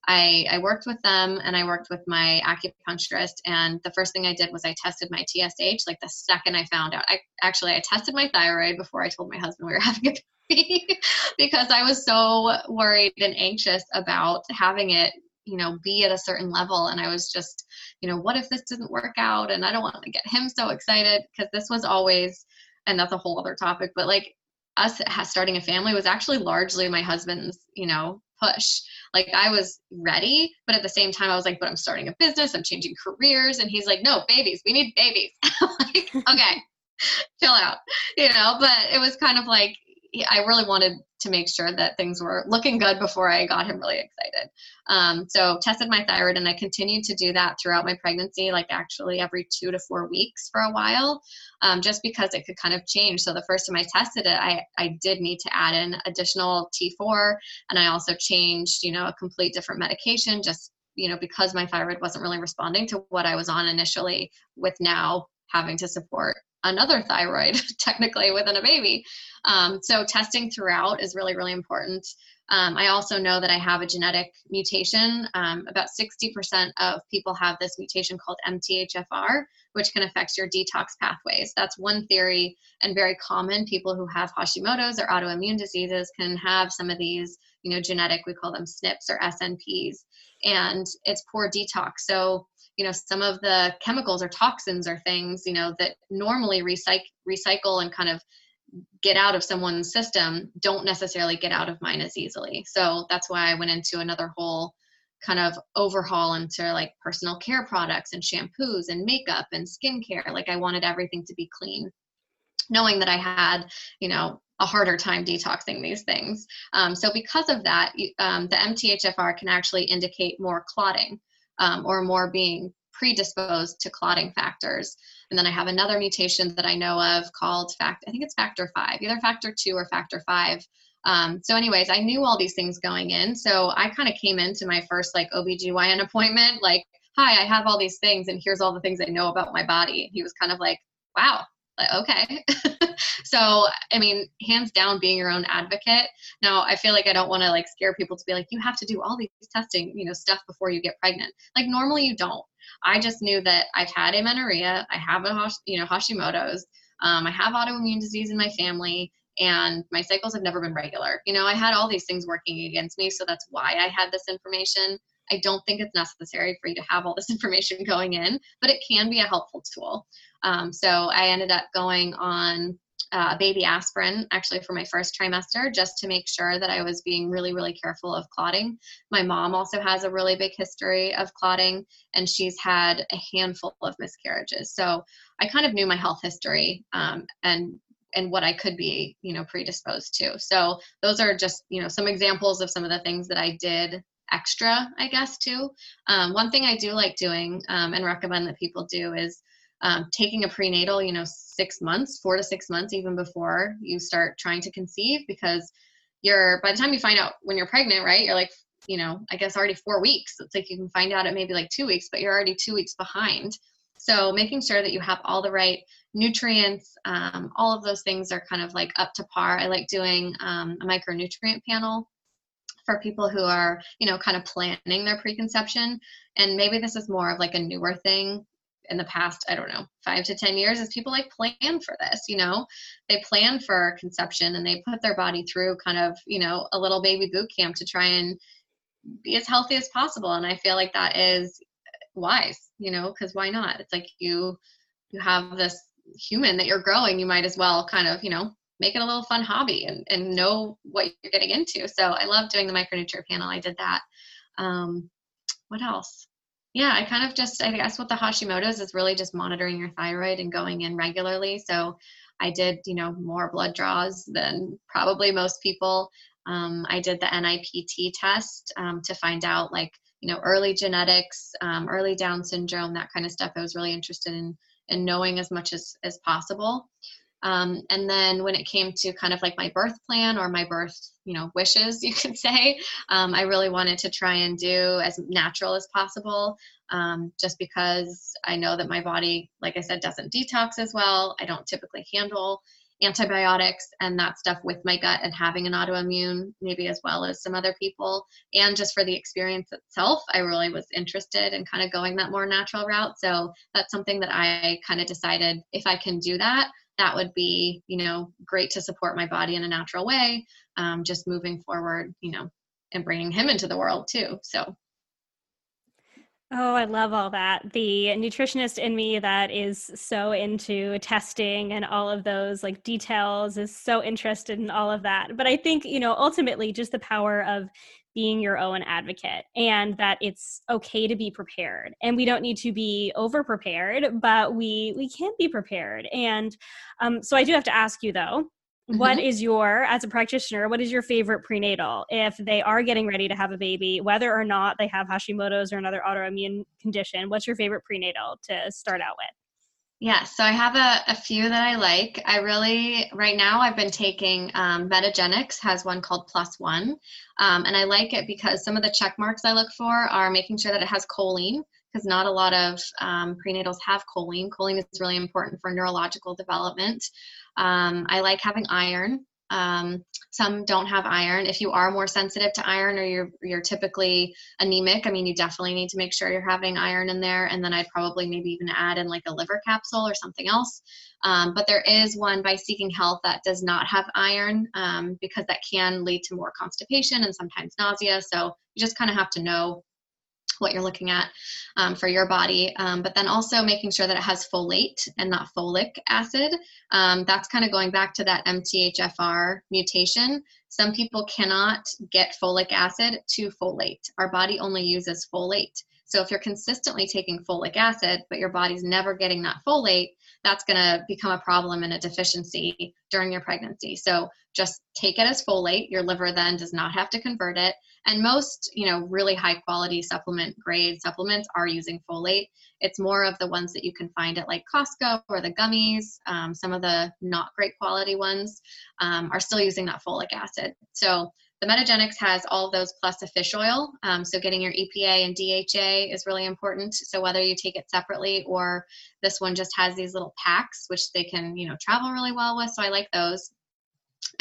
i i worked with them and i worked with my acupuncturist and the first thing i did was i tested my tsh like the second i found out. I actually i tested my thyroid before i told my husband we were having a baby because I was so worried and anxious about having it, you know, be at a certain level. And I was just, you know, what if this didn't work out? And I don't want to get him so excited because this was always, and that's a whole other topic, but like us starting a family was actually largely my husband's, you know, push. Like I was ready, but at the same time I was like, but I'm starting a business, I'm changing careers. And he's like, no, babies, we need babies. like, okay, chill out, you know, but it was kind of like, I really wanted to make sure that things were looking good before I got him really excited. Um, so tested my thyroid, and I continued to do that throughout my pregnancy, like actually every two to four weeks for a while, um, just because it could kind of change. So the first time I tested it, I I did need to add in additional T4, and I also changed, you know, a complete different medication just you know because my thyroid wasn't really responding to what I was on initially. With now having to support another thyroid technically within a baby. Um, so testing throughout is really really important. Um, i also know that i have a genetic mutation. Um, about 60% of people have this mutation called mthfr which can affect your detox pathways. That's one theory and very common. People who have hashimoto's or autoimmune diseases can have some of these you know genetic we call them SNPs or snps and it's poor detox. So you know some of the chemicals or toxins or things you know that normally recycle recycle and kind of get out of someone's system don't necessarily get out of mine as easily. So that's why i went into another whole kind of overhaul into like personal care products and shampoos and makeup and skincare like i wanted everything to be clean knowing that i had you know a harder time detoxing these things um, so because of that um, the mthfr can actually indicate more clotting um, or more being predisposed to clotting factors. And then I have another mutation that I know of called fact, I think it's factor five, either factor two or factor five. Um, so, anyways, I knew all these things going in. So I kind of came into my first like OBGYN appointment, like, hi, I have all these things, and here's all the things I know about my body. He was kind of like, wow, like, okay. so, I mean, hands down, being your own advocate. Now, I feel like I don't want to like scare people to be like, you have to do all these testing, you know, stuff before you get pregnant. Like, normally you don't. I just knew that I've had amenorrhea, I have a, you know, Hashimoto's, um, I have autoimmune disease in my family, and my cycles have never been regular. You know, I had all these things working against me, so that's why I had this information. I don't think it's necessary for you to have all this information going in, but it can be a helpful tool. Um, so I ended up going on uh, baby aspirin actually for my first trimester just to make sure that I was being really, really careful of clotting. My mom also has a really big history of clotting and she's had a handful of miscarriages. So I kind of knew my health history um, and and what I could be, you know, predisposed to. So those are just, you know, some examples of some of the things that I did extra, I guess, too. Um, one thing I do like doing um, and recommend that people do is um, taking a prenatal, you know, six months, four to six months, even before you start trying to conceive, because you're by the time you find out when you're pregnant, right? You're like, you know, I guess already four weeks. It's like you can find out at maybe like two weeks, but you're already two weeks behind. So making sure that you have all the right nutrients, um, all of those things are kind of like up to par. I like doing um, a micronutrient panel for people who are, you know, kind of planning their preconception. And maybe this is more of like a newer thing in the past, I don't know, five to 10 years, is people like plan for this, you know, they plan for conception and they put their body through kind of, you know, a little baby boot camp to try and be as healthy as possible. And I feel like that is wise, you know, because why not? It's like you, you have this human that you're growing, you might as well kind of, you know, make it a little fun hobby and, and know what you're getting into. So I love doing the micronutrient panel. I did that. Um, what else? Yeah, I kind of just, I guess what the Hashimoto's is really just monitoring your thyroid and going in regularly. So I did, you know, more blood draws than probably most people. Um, I did the NIPT test um, to find out like, you know, early genetics, um, early Down syndrome, that kind of stuff. I was really interested in, in knowing as much as, as possible. Um, and then when it came to kind of like my birth plan or my birth, you know, wishes, you could say, um, I really wanted to try and do as natural as possible. Um, just because I know that my body, like I said, doesn't detox as well. I don't typically handle antibiotics and that stuff with my gut and having an autoimmune, maybe as well as some other people. And just for the experience itself, I really was interested in kind of going that more natural route. So that's something that I kind of decided if I can do that, that would be you know great to support my body in a natural way um, just moving forward you know and bringing him into the world too so Oh, I love all that. The nutritionist in me that is so into testing and all of those like details is so interested in all of that. But I think, you know, ultimately just the power of being your own advocate and that it's okay to be prepared and we don't need to be over prepared but we we can be prepared and um, so i do have to ask you though mm-hmm. what is your as a practitioner what is your favorite prenatal if they are getting ready to have a baby whether or not they have hashimoto's or another autoimmune condition what's your favorite prenatal to start out with yeah, so I have a, a few that I like. I really, right now, I've been taking um, Metagenics, has one called Plus One. Um, and I like it because some of the check marks I look for are making sure that it has choline, because not a lot of um, prenatals have choline. Choline is really important for neurological development. Um, I like having iron. Um, some don't have iron. If you are more sensitive to iron or you're you're typically anemic, I mean, you definitely need to make sure you're having iron in there. And then I'd probably maybe even add in like a liver capsule or something else. Um, but there is one by Seeking Health that does not have iron um, because that can lead to more constipation and sometimes nausea. So you just kind of have to know what you're looking at um, for your body, um, but then also making sure that it has folate and not folic acid. Um, that's kind of going back to that MTHFR mutation. Some people cannot get folic acid to folate. Our body only uses folate. So if you're consistently taking folic acid, but your body's never getting that folate, that's going to become a problem and a deficiency during your pregnancy. So just take it as folate. Your liver then does not have to convert it. And most, you know, really high quality supplement grade supplements are using folate. It's more of the ones that you can find at like Costco or the gummies. Um, some of the not great quality ones um, are still using that folic acid. So the Metagenics has all those plus a fish oil. Um, so getting your EPA and DHA is really important. So whether you take it separately or this one just has these little packs, which they can, you know, travel really well with. So I like those.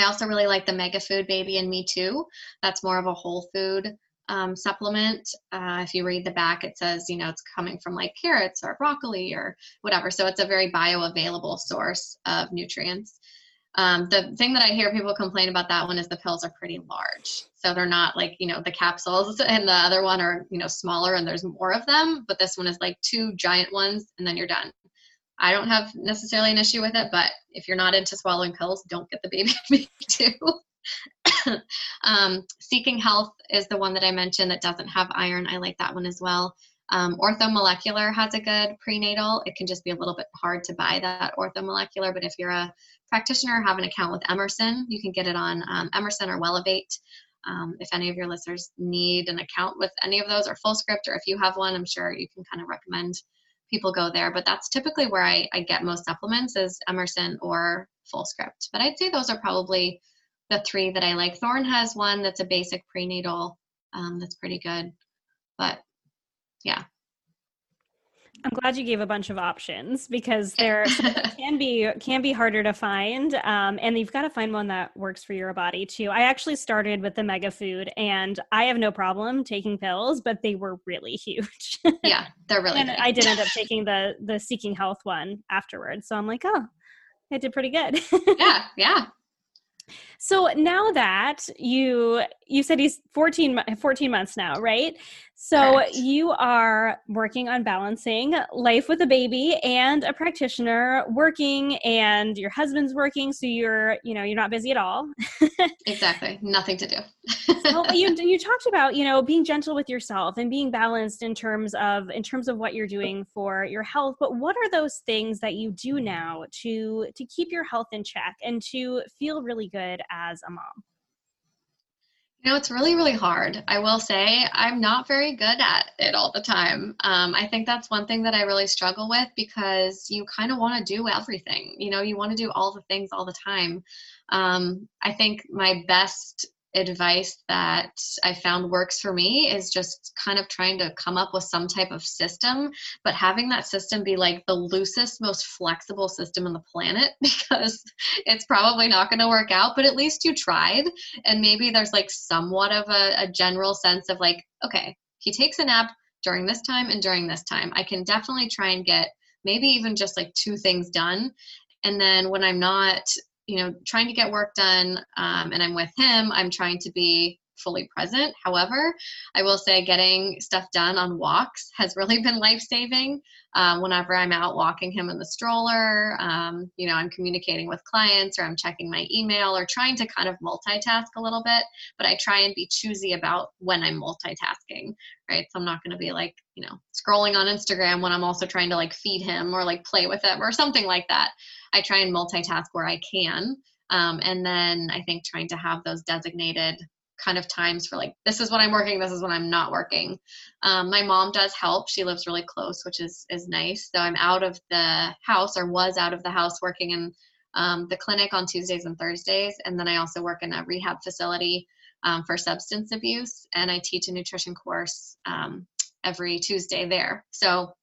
I also really like the Mega Food Baby and Me Too. That's more of a whole food um, supplement. Uh, if you read the back, it says, you know, it's coming from like carrots or broccoli or whatever. So it's a very bioavailable source of nutrients. Um, the thing that I hear people complain about that one is the pills are pretty large. So they're not like, you know, the capsules and the other one are, you know, smaller and there's more of them. But this one is like two giant ones and then you're done. I don't have necessarily an issue with it, but if you're not into swallowing pills, don't get the baby me too. um, Seeking Health is the one that I mentioned that doesn't have iron. I like that one as well. Um, orthomolecular has a good prenatal. It can just be a little bit hard to buy that orthomolecular, but if you're a practitioner, have an account with Emerson, you can get it on um, Emerson or Wellevate. Um, if any of your listeners need an account with any of those or Fullscript, or if you have one, I'm sure you can kind of recommend people go there. But that's typically where I, I get most supplements is Emerson or Fullscript. But I'd say those are probably the three that I like. Thorne has one that's a basic prenatal um, that's pretty good. But yeah. I'm glad you gave a bunch of options because there can be can be harder to find, um, and you've got to find one that works for your body too. I actually started with the Mega Food, and I have no problem taking pills, but they were really huge. yeah, they're really. and big. I did end up taking the the Seeking Health one afterwards, so I'm like, oh, I did pretty good. yeah, yeah. So now that you you said he's 14, 14 months now, right? So Correct. you are working on balancing life with a baby and a practitioner working and your husband's working so you're, you know, you're not busy at all. exactly. Nothing to do. well, you you talked about, you know, being gentle with yourself and being balanced in terms of in terms of what you're doing for your health, but what are those things that you do now to to keep your health in check and to feel really good as a mom? You know, it's really, really hard. I will say I'm not very good at it all the time. Um, I think that's one thing that I really struggle with because you kind of want to do everything. You know, you want to do all the things all the time. Um, I think my best advice that I found works for me is just kind of trying to come up with some type of system, but having that system be like the loosest, most flexible system on the planet because it's probably not going to work out, but at least you tried. And maybe there's like somewhat of a, a general sense of like, okay, he takes a nap during this time and during this time. I can definitely try and get maybe even just like two things done. And then when I'm not you know trying to get work done um, and i'm with him i'm trying to be fully present. However i will say getting stuff done on walks has really been life saving um, whenever i'm out walking him in the stroller um, you know i'm communicating with clients or i'm checking my email or trying to kind of multitask a little bit but i try and be choosy about when i'm multitasking right so i'm not going to be like you know scrolling on instagram when i'm also trying to like feed him or like play with him or something like that I try and multitask where I can. Um, and then I think trying to have those designated kind of times for like this is when I'm working, this is when I'm not working. Um, my mom does help. She lives really close, which is is nice. So I'm out of the house or was out of the house working in um, the clinic on Tuesdays and Thursdays, and then I also work in a rehab facility um, for substance abuse, and I teach a nutrition course um, every Tuesday there. So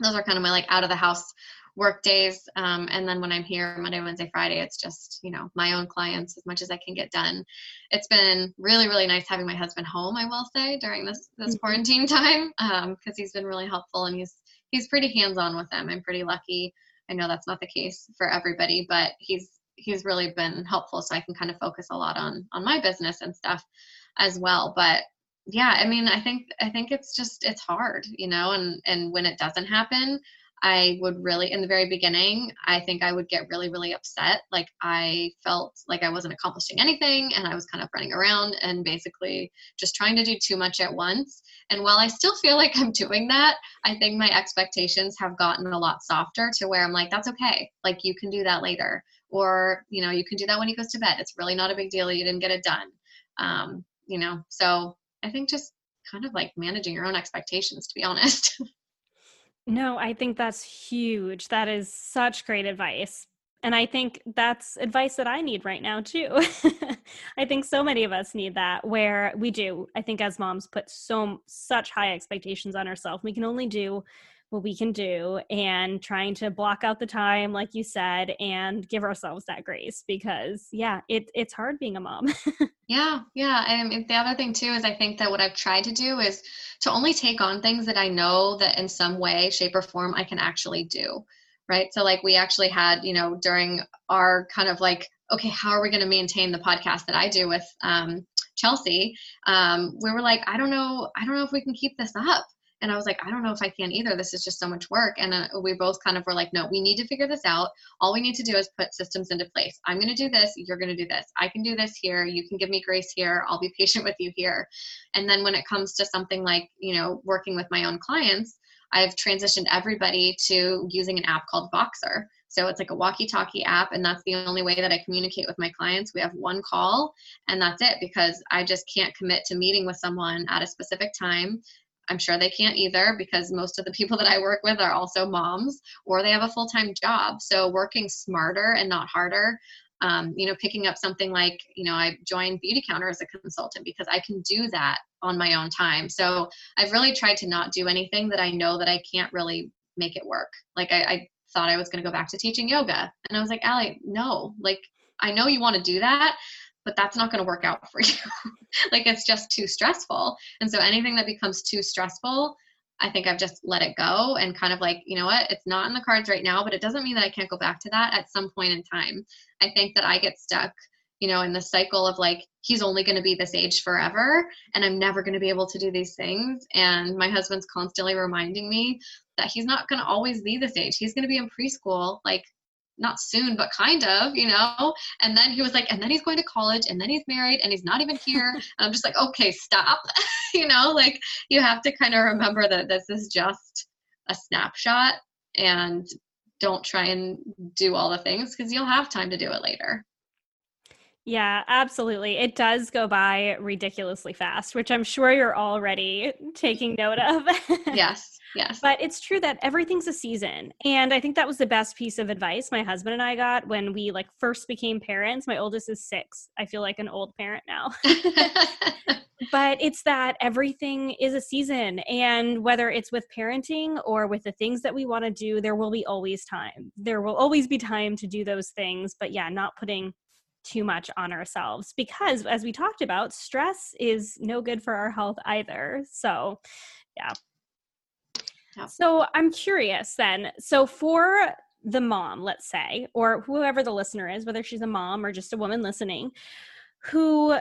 those are kind of my like out of the house work days. Um, and then when I'm here Monday, Wednesday, Friday, it's just, you know, my own clients as much as I can get done. It's been really, really nice having my husband home, I will say, during this, this mm-hmm. quarantine time, because um, he's been really helpful and he's, he's pretty hands-on with them. I'm pretty lucky. I know that's not the case for everybody, but he's, he's really been helpful. So I can kind of focus a lot on, on my business and stuff as well. But yeah, I mean, I think, I think it's just, it's hard, you know, and, and when it doesn't happen, I would really, in the very beginning, I think I would get really, really upset. Like I felt like I wasn't accomplishing anything and I was kind of running around and basically just trying to do too much at once. And while I still feel like I'm doing that, I think my expectations have gotten a lot softer to where I'm like, that's okay. Like you can do that later. Or, you know, you can do that when he goes to bed. It's really not a big deal. You didn't get it done. Um, you know, so I think just kind of like managing your own expectations, to be honest. No, I think that's huge. That is such great advice. And I think that's advice that I need right now, too. I think so many of us need that, where we do, I think, as moms, put so such high expectations on ourselves. We can only do what we can do and trying to block out the time like you said and give ourselves that grace because yeah it, it's hard being a mom. Yeah yeah and the other thing too is i think that what i've tried to do is to only take on things that i know that in some way shape or form i can actually do right? So like we actually had you know during our kind of like okay how are we going to maintain the podcast that i do with um, chelsea? Um, we were like i don't know i don't know if we can keep this up and I was like, I don't know if I can either. This is just so much work. And uh, we both kind of were like, no, we need to figure this out. All we need to do is put systems into place. I'm going to do this. You're going to do this. I can do this here. You can give me grace here. I'll be patient with you here. And then when it comes to something like, you know, working with my own clients, I've transitioned everybody to using an app called Voxer. So it's like a walkie talkie app, and that's the only way that I communicate with my clients. We have one call, and that's it because I just can't commit to meeting with someone at a specific time I'm sure they can't either because most of the people that I work with are also moms or they have a full time job. So working smarter and not harder. Um, you know, picking up something like, you know, I joined Beautycounter as a consultant because I can do that on my own time. So I've really tried to not do anything that I know that I can't really make it work. Like I, I thought I was going to go back to teaching yoga. And I was like, Allie, no, like I know you want to do that, but that's not going to work out for you. like it's just too stressful. And so anything that becomes too stressful, I think I've just let it go and kind of like, you know what, it's not in the cards right now, but it doesn't mean that I can't go back to that at some point in time. I think that I get stuck, you know, in the cycle of like, he's only going to be this age forever and I'm never going to be able to do these things. And my husband's constantly reminding me that he's not going to always be this age. He's going to be in preschool like not soon, but kind of, you know? And then he was like, and then he's going to college and then he's married and he's not even here. and I'm just like, okay, stop. you know, like you have to kind of remember that this is just a snapshot and don't try and do all the things because you'll have time to do it later. Yeah, absolutely. It does go by ridiculously fast, which I'm sure you're already taking note of. yes. Yes. But it's true that everything's a season. And I think that was the best piece of advice my husband and I got when we like first became parents. My oldest is 6. I feel like an old parent now. but it's that everything is a season and whether it's with parenting or with the things that we want to do, there will be always time. There will always be time to do those things, but yeah, not putting too much on ourselves because as we talked about stress is no good for our health either so yeah so i'm curious then so for the mom let's say or whoever the listener is whether she's a mom or just a woman listening who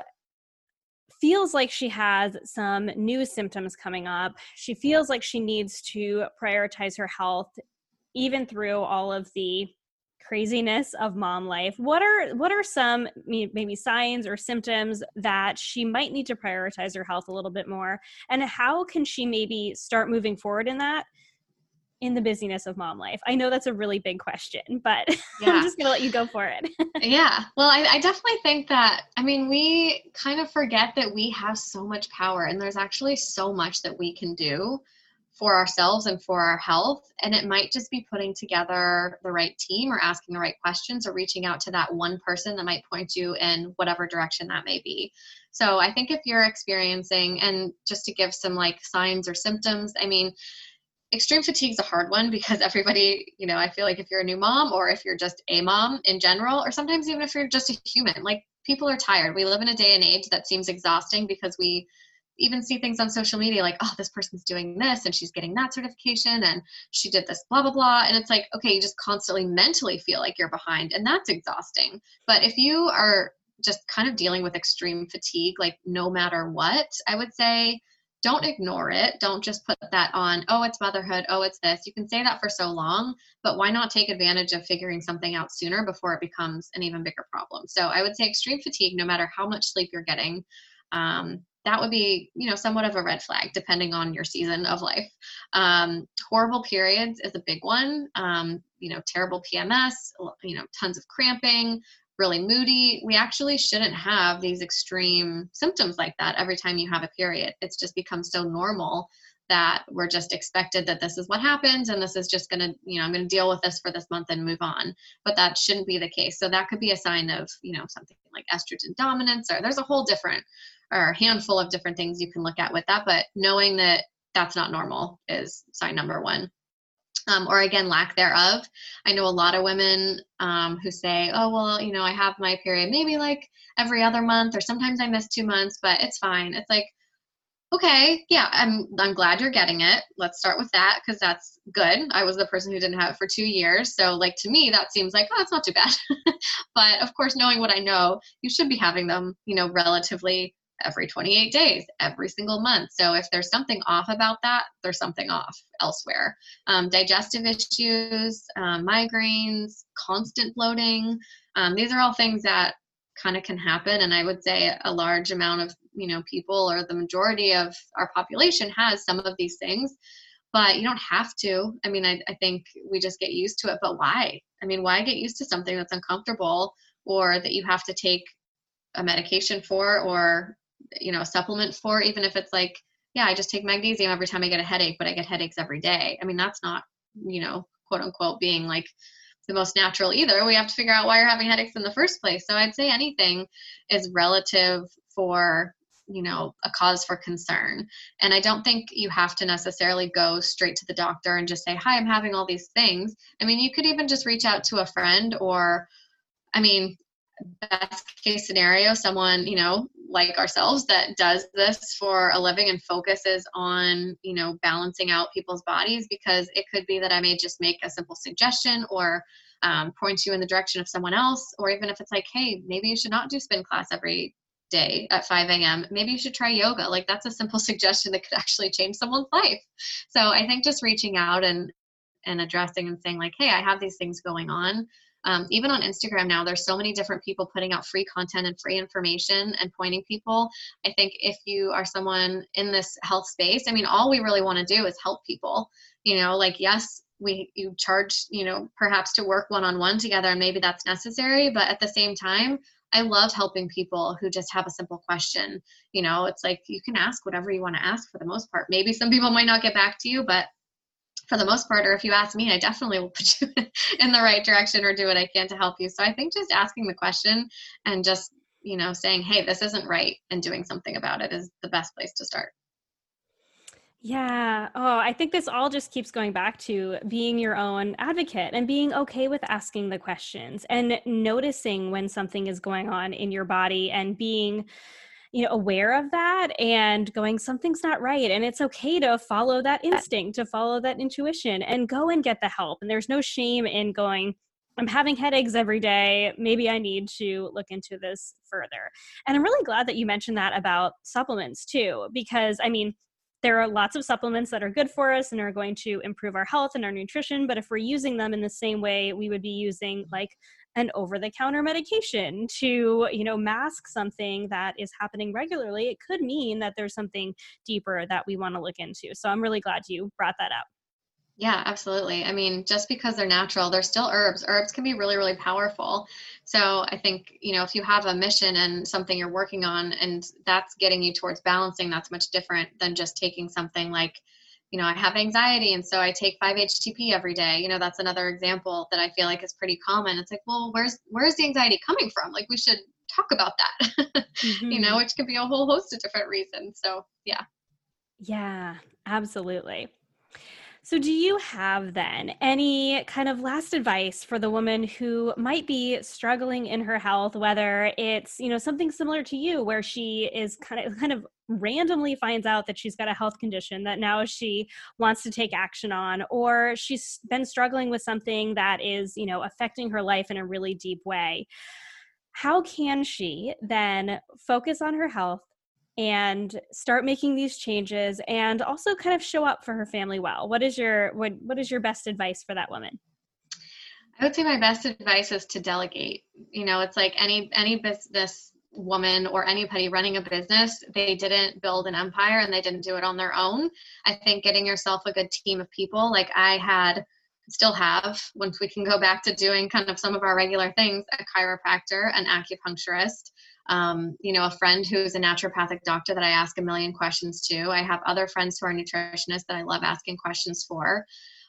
feels like she has some new symptoms coming up she feels like she needs to prioritize her health even through all of the craziness of mom life what are what are some maybe signs or symptoms that she might need to prioritize her health a little bit more? And how can she maybe start moving forward in that in the busyness of mom life? I know that's a really big question but yeah. i'm just gonna let you go for it. Yeah. Well I, I definitely think that i mean we kind of forget that we have so much power and there's actually so much that we can do for ourselves and for our health. And it might just be putting together the right team or asking the right questions or reaching out to that one person that might point you in whatever direction that may be. So I think if you're experiencing, and just to give some like signs or symptoms, I mean, extreme fatigue is a hard one because everybody, you know, I feel like if you're a new mom or if you're just a mom in general, or sometimes even if you're just a human, like people are tired. We live in a day and age that seems exhausting because we even see things on social media like, oh, this person's doing this and she's getting that certification and she did this, blah, blah, blah. And it's like, okay, you just constantly mentally feel like you're behind and that's exhausting. But if you are just kind of dealing with extreme fatigue, like no matter what, I would say don't ignore it. Don't just put that on, oh, it's motherhood, oh, it's this. You can say that for so long, but why not take advantage of figuring something out sooner before it becomes an even bigger problem? So I would say extreme fatigue, no matter how much sleep you're getting, um, that would be you know somewhat of a red flag depending on your season of life. Um, horrible periods is a big one. Um, you know terrible pms you know tons of cramping really moody. We actually shouldn't have these extreme symptoms like that every time you have a period. It's just become so normal that we're just expected that this is what happens and this is just going to you know i'm going to deal with this for this month and move on. But that shouldn't be the case. So that could be a sign of you know something like estrogen dominance or there's a whole different or a handful of different things you can look at with that but knowing that that's not normal is sign number one. Um, or again lack thereof. I know a lot of women um, who say oh well you know i have my period maybe like every other month or sometimes i miss two months but it's fine. It's like okay yeah i'm i'm glad you're getting it. Let's start with that because that's good. I was the person who didn't have it for two years so like to me that seems like oh it's not too bad. But of course knowing what i know you should be having them you know relatively every 28 days every single month. So if there's something off about that there's something off elsewhere. Um, digestive issues um, migraines constant bloating um, these are all things that kind of can happen. And i would say a large amount of you know people or the majority of our population has some of these things but you don't have to. I mean I, I think we just get used to it but why? I mean why get used to something that's uncomfortable or that you have to take a medication for or you know supplement for even if it's like yeah i just take magnesium every time i get a headache but i get headaches every day i mean that's not you know quote unquote being like the most natural either. We have to figure out why you're having headaches in the first place. So I'd say anything is relative for you know a cause for concern and i don't think you have to necessarily go straight to the doctor and just say hi i'm having all these things i mean you could even just reach out to a friend or i mean best case scenario someone you know like ourselves that does this for a living and focuses on you know balancing out people's bodies because it could be that i may just make a simple suggestion or um, point you in the direction of someone else or even if it's like hey maybe you should not do spin class every day at 5 a.m maybe you should try yoga. Like that's a simple suggestion that could actually change someone's life. So i think just reaching out and and addressing and saying like hey i have these things going on um, even on instagram now there's so many different people putting out free content and free information and pointing people i think if you are someone in this health space i mean all we really want to do is help people you know like yes we you charge you know perhaps to work one on one together and maybe that's necessary but at the same time I love helping people who just have a simple question. You know, it's like you can ask whatever you want to ask for the most part. Maybe some people might not get back to you, but for the most part, or if you ask me, I definitely will put you in the right direction or do what I can to help you. So I think just asking the question and just, you know, saying, hey, this isn't right and doing something about it is the best place to start. Yeah. Oh, I think this all just keeps going back to being your own advocate and being okay with asking the questions and noticing when something is going on in your body and being you know aware of that and going something's not right and it's okay to follow that instinct to follow that intuition and go and get the help and there's no shame in going I'm having headaches every day. Maybe I need to look into this further. And I'm really glad that you mentioned that about supplements too, because I mean, there are lots of supplements that are good for us and are going to improve our health and our nutrition but if we're using them in the same way we would be using like an over the counter medication to you know mask something that is happening regularly it could mean that there's something deeper that we want to look into so i'm really glad you brought that up yeah, absolutely. I mean, just because they're natural, they're still herbs. Herbs can be really, really powerful. So I think, you know, if you have a mission and something you're working on and that's getting you towards balancing, that's much different than just taking something like, you know, I have anxiety and so I take 5-HTP every day. You know, that's another example that I feel like is pretty common. It's like, well, where's where's the anxiety coming from? Like we should talk about that. mm-hmm. You know, which could be a whole host of different reasons. So, yeah. Yeah, absolutely. So, do you have then any kind of last advice for the woman who might be struggling in her health, whether it's, you know, something similar to you where she is kind of kind of randomly finds out that she's got a health condition that now she wants to take action on or she's been struggling with something that is, you know, affecting her life in a really deep way. How can she then focus on her health and start making these changes and also kind of show up for her family well. What is your what what is your best advice for that woman? I would say my best advice is to delegate. You know it's like any any business woman or anybody running a business they didn't build an empire and they didn't do it on their own. I think getting yourself a good team of people like i had still have once we can go back to doing kind of some of our regular things a chiropractor an acupuncturist um, you know, a friend who's a naturopathic doctor that I ask a million questions to. I have other friends who are nutritionists that I love asking questions for.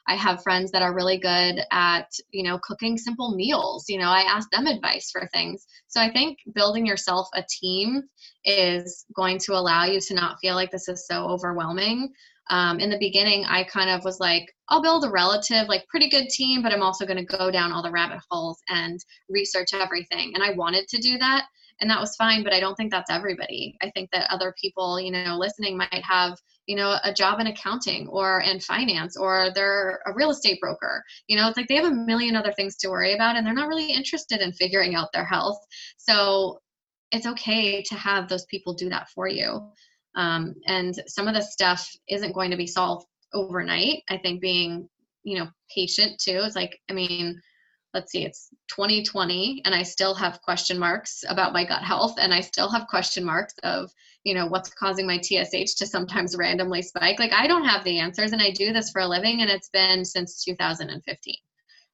I have friends that are really good at, you know, cooking simple meals. You know, I ask them advice for things. So I think building yourself a team is going to allow you to not feel like this is so overwhelming. Um, in the beginning, I kind of was like, I'll build a relative, like pretty good team, but I'm also going to go down all the rabbit holes and research everything. And I wanted to do that and that was fine but i don't think that's everybody. I think that other people you know listening might have you know a job in accounting or in finance or they're a real estate broker. You know it's like they have a million other things to worry about and they're not really interested in figuring out their health. So it's okay to have those people do that for you. Um, and some of the stuff isn't going to be solved overnight. I think being you know patient too is like i mean let's see, it's 2020, and I still have question marks about my gut health, and I still have question marks of, you know, what's causing my TSH to sometimes randomly spike. Like, I don't have the answers, and I do this for a living, and it's been since 2015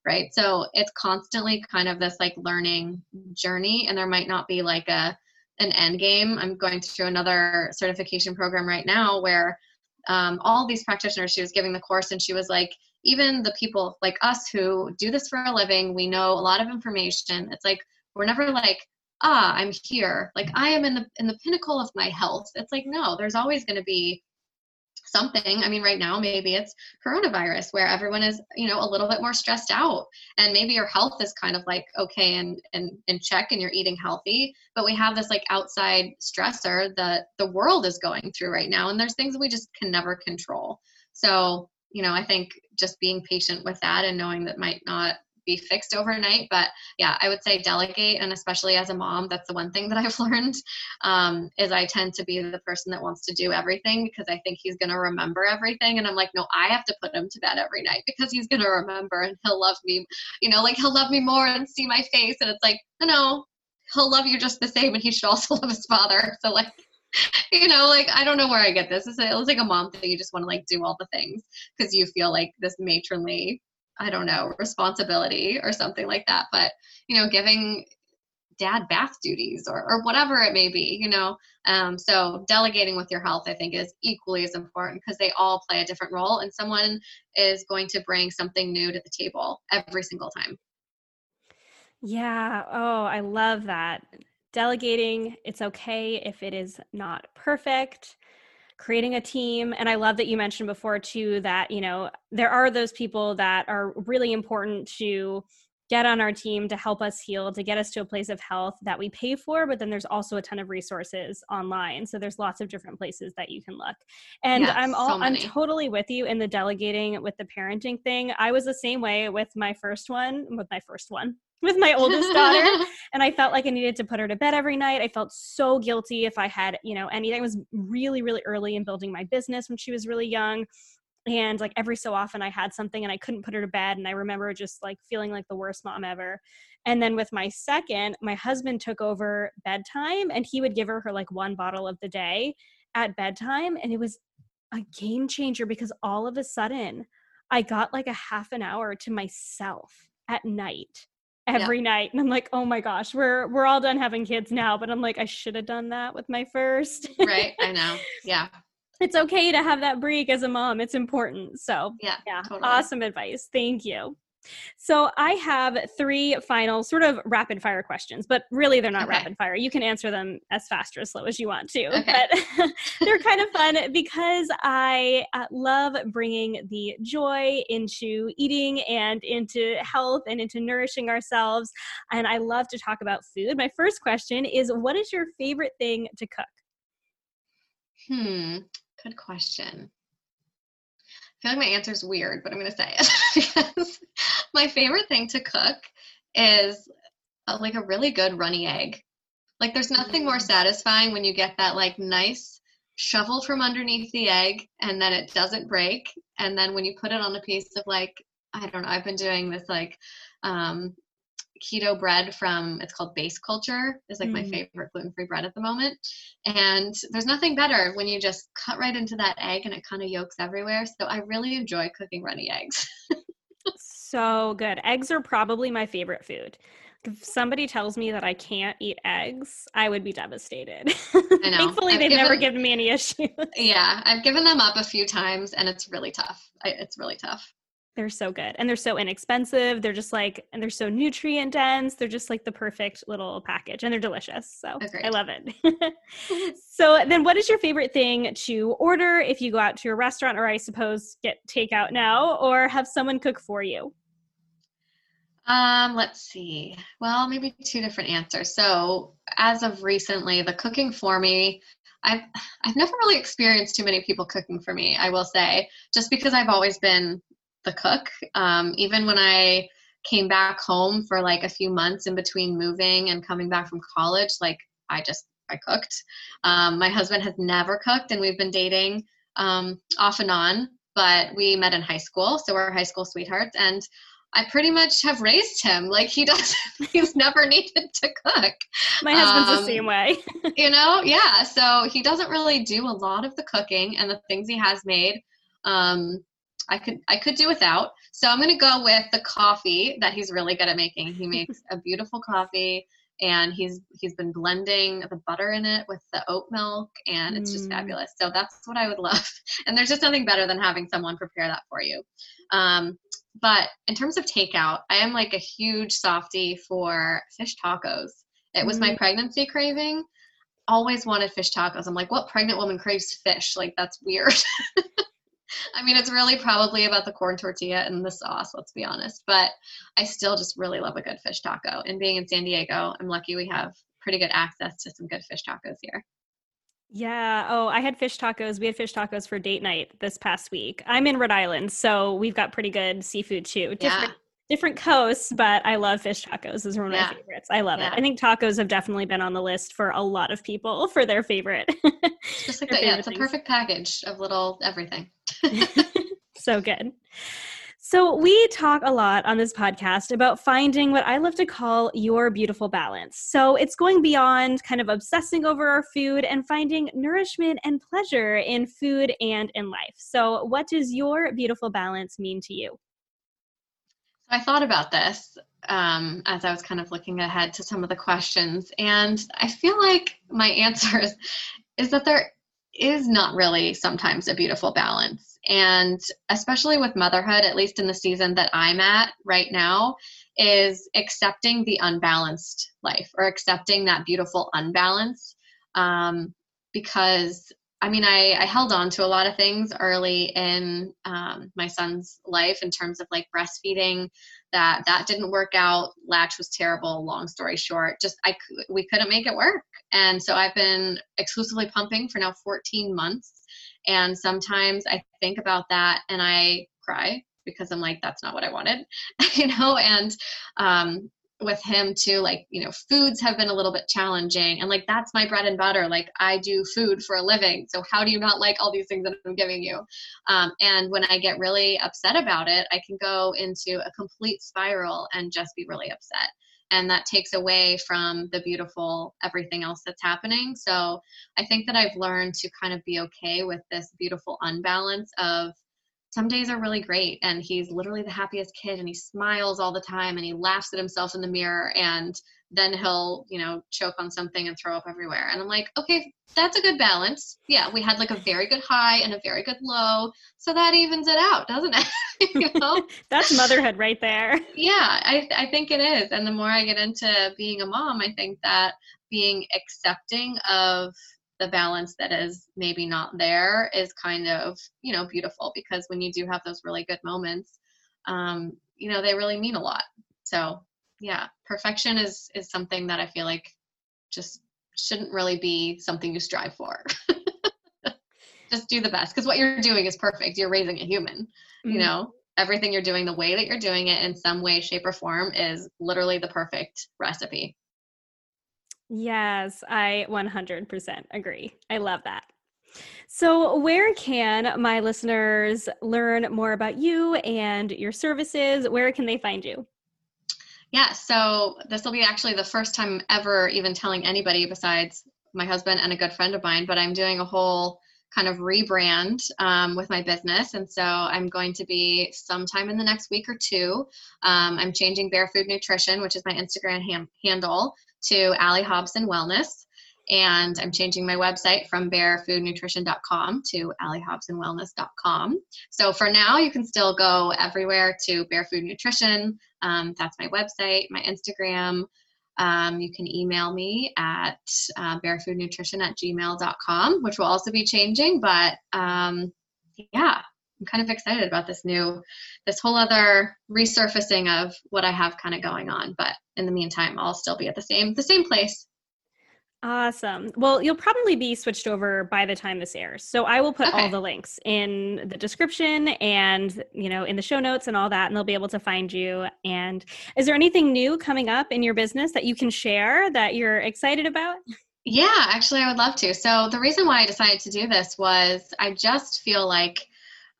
right so it's constantly kind of this like learning journey and there might not be like a an end game i'm going through another certification program right now where um, all these practitioners she was giving the course and she was like even the people like us who do this for a living, we know a lot of information. It's like we're never like, ah, I'm here. Like I am in the in the pinnacle of my health. It's like no, there's always going to be something i mean right now maybe it's coronavirus where everyone is you know a little bit more stressed out and maybe your health is kind of like okay and and in check and you're eating healthy but we have this like outside stressor that the world is going through right now and there's things we just can never control so you know, I think just being patient with that and knowing that might not be fixed overnight. But yeah, I would say delegate, and especially as a mom, that's the one thing that I've learned um, is I tend to be the person that wants to do everything because I think he's going to remember everything, and I'm like, no, I have to put him to bed every night because he's going to remember and he'll love me, you know, like he'll love me more and see my face, and it's like, no, no, he'll love you just the same, and he should also love his father. So like you know, like I don't know where I get this. It's, like a mom thing. You just want to like do all the things because you feel like this matronly, I don't know, responsibility or something like that. But you know, giving dad bath duties or, or whatever it may be, you know. Um, so delegating with your health, I think, is equally as important because they all play a different role, and someone is going to bring something new to the table every single time. Yeah. Oh, I love that delegating it's okay if it is not perfect creating a team and i love that you mentioned before too that you know there are those people that are really important to get on our team to help us heal to get us to a place of health that we pay for but then there's also a ton of resources online. So there's lots of different places that you can look. And yes, i'm all so i'm totally with you in the delegating with the parenting thing. I was the same way with my first one with my first one with my oldest daughter and i felt like i needed to put her to bed every night. I felt so guilty if i had you know anything. I was really really early in building my business when she was really young and like every so often i had something and i couldn't put her to bed and i remember just like feeling like the worst mom ever. And then with my second my husband took over bedtime and he would give her her like one bottle of the day at bedtime and it was a game changer because all of a sudden i got like a half an hour to myself at night every yeah. night and i'm like oh my gosh we're we're all done having kids now but i'm like i should have done that with my first. Right i know. Yeah it's okay to have that break as a mom it's important so yeah yeah totally. awesome advice thank you so I have three final sort of rapid fire questions, but really they're not okay. rapid fire. You can answer them as fast or as slow as you want to. Okay. But they're kind of fun because I uh, love bringing the joy into eating and into health and into nourishing ourselves. And I love to talk about food. My first question is what is your favorite thing to cook? Hmm, good question. I feel like my answer is weird, but I'm going to say it because my favorite thing to cook is a, uh, like a really good runny egg. Like there's nothing more mm. satisfying when you get that like nice shovel from underneath the egg and then it doesn't break and then when you put it on a piece of like I don't know, I've been doing this like um keto bread from it's called base culture is like mm. my favorite gluten-free bread at the moment and there's nothing better when you just cut right into that egg and it kind of yolks everywhere so i really enjoy cooking runny eggs so good eggs are probably my favorite food If somebody tells me that I can't eat eggs, I would be devastated. Thankfully, I've they've given- never given me any issues. Yeah, I've given them up a few times and it's really tough. I, it's really tough. They're so good and they're so inexpensive. They're just like, and they're so nutrient dense. They're just like the perfect little package and they're delicious. So I love it. so then, what is your favorite thing to order if you go out to a restaurant or I suppose get takeout now or have someone cook for you? Um, let's see. Well, maybe two different answers. So, as of recently, the cooking for me, I've I've never really experienced too many people cooking for me. I will say, just because I've always been the cook. Um, even when I came back home for like a few months in between moving and coming back from college, like I just I cooked. Um, my husband has never cooked, and we've been dating um, off and on. But we met in high school, so we're high school sweethearts, and I pretty much have raised him. Like he doesn't, he's never needed to cook. My husband's the Um, same way. You know, yeah. So he doesn't really do a lot of the cooking and the things he has made. Um, I could I could do without. So I'm gonna go with the coffee that he's really good at making. He makes a beautiful coffee and he's he's been blending the butter in it with the oat milk and it's just Mm. fabulous. So that's what I would love. And there's just nothing better than having someone prepare that for you. Um, but in terms of takeout, I am like a huge softie for fish tacos. It was my Mm. pregnancy craving. Always wanted fish tacos. I'm like, what pregnant woman craves fish? Like, that's weird. I mean, it's really probably about the corn tortilla and the sauce, let's be honest. But I still just really love a good fish taco. And being in San Diego, I'm lucky we have pretty good access to some good fish tacos here. Yeah. Oh, I had fish tacos. We had fish tacos for date night this past week. I'm in Rhode Island, so we've got pretty good seafood too. Different, different coasts, but I love fish tacos. Is one of Yeah. my favorites. I love Yeah. it. I think tacos have definitely been on the list for a lot of people for their favorite. Just like that. Yeah, it's a perfect package of little everything. so good. So, we talk a lot on this podcast about finding what I love to call your beautiful balance. So, it's going beyond kind of obsessing over our food and finding nourishment and pleasure in food and in life. So, what does your beautiful balance mean to you? I thought about this um, as I was kind of looking ahead to some of the questions, and I feel like my answer is, is that there is not really sometimes a beautiful balance. And especially with motherhood, at least in the season that I'm at right now, is accepting the unbalanced life or accepting that beautiful unbalance. Um, because I mean, I, I held on to a lot of things early in um, my son's life in terms of like breastfeeding. That that didn't work out. Latch was terrible. Long story short, just I we couldn't make it work. And so I've been exclusively pumping for now 14 months. And sometimes I think about that and I cry because I'm like, that's not what I wanted, you know. And um, with him too like you know foods have been a little bit challenging and like that's my bread and butter like i do food for a living so how do you not like all these things that i'm giving you? Um, and when i get really upset about it i can go into a complete spiral and just be really upset and that takes away from the beautiful everything else that's happening so i think that i've learned to kind of be okay with this beautiful unbalance of some days are really great and he's literally the happiest kid and he smiles all the time and he laughs at himself in the mirror and then he'll you know choke on something and throw up everywhere. And i'm like okay that's a good balance. Yeah we had like a very good high and a very good low so that evens it out doesn't it? You know? That's motherhood right there. yeah I, I think it is and the more i get into being a mom i think that being accepting of the balance that is maybe not there is kind of you know beautiful because when you do have those really good moments um you know they really mean a lot. So yeah perfection is is something that i feel like just shouldn't really be something you strive for. Just do the best because what you're doing is perfect. You're raising a human you Mhm. know? Everything you're doing the way that you're doing it in some way shape or form is literally the perfect recipe Yes, I 100% agree. I love that. So, where can my listeners learn more about you and your services? Where can they find you? yeah so this will be actually the first time ever even telling anybody besides my husband and a good friend of mine but i'm doing a whole kind of rebrand um, with my business. And so I'm going to be sometime in the next week or two. Um, I'm changing Bare Food Nutrition, which is my Instagram ham- handle, to Allie Hobson Wellness. And I'm changing my website from barefoodnutrition.com to alliehobsonwellness.com. So for now, you can still go everywhere to Food Nutrition. Um, that's my website, my Instagram. Um, you can email me at uh, barefoodnutrition at gmail.com, which will also be changing. But um, yeah, I'm kind of excited about this new, this whole other resurfacing of what I have kind of going on. But in the meantime, I'll still be at the same, the same place. Awesome. Well, you'll probably be switched over by the time this airs. So I will put okay. all the links in the description and, you know, in the show notes and all that, and they'll be able to find you. And is there anything new coming up in your business that you can share that you're excited about? Yeah, actually, I would love to. So the reason why I decided to do this was I just feel like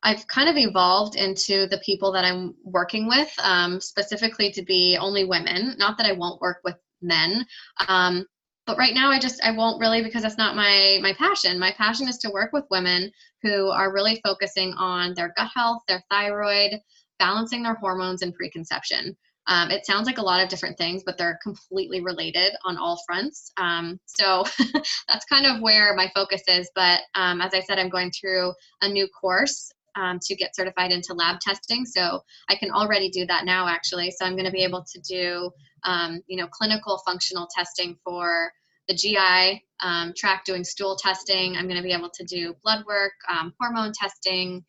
I've kind of evolved into the people that I'm working with, um, specifically to be only women. Not that I won't work with men, um, but right now i just i won't really because that's not my my passion. My passion is to work with women who are really focusing on their gut health their thyroid balancing their hormones and preconception. Um, it sounds like a lot of different things but they're completely related on all fronts. Um, so that's kind of where my focus is. But um, as i said i'm going through a new course um, to get certified into lab testing. So I can already do that now, actually. So I'm going to be able to do, um, you know, clinical functional testing for the GI um, tract, doing stool testing. I'm going to be able to do blood work, um, hormone testing.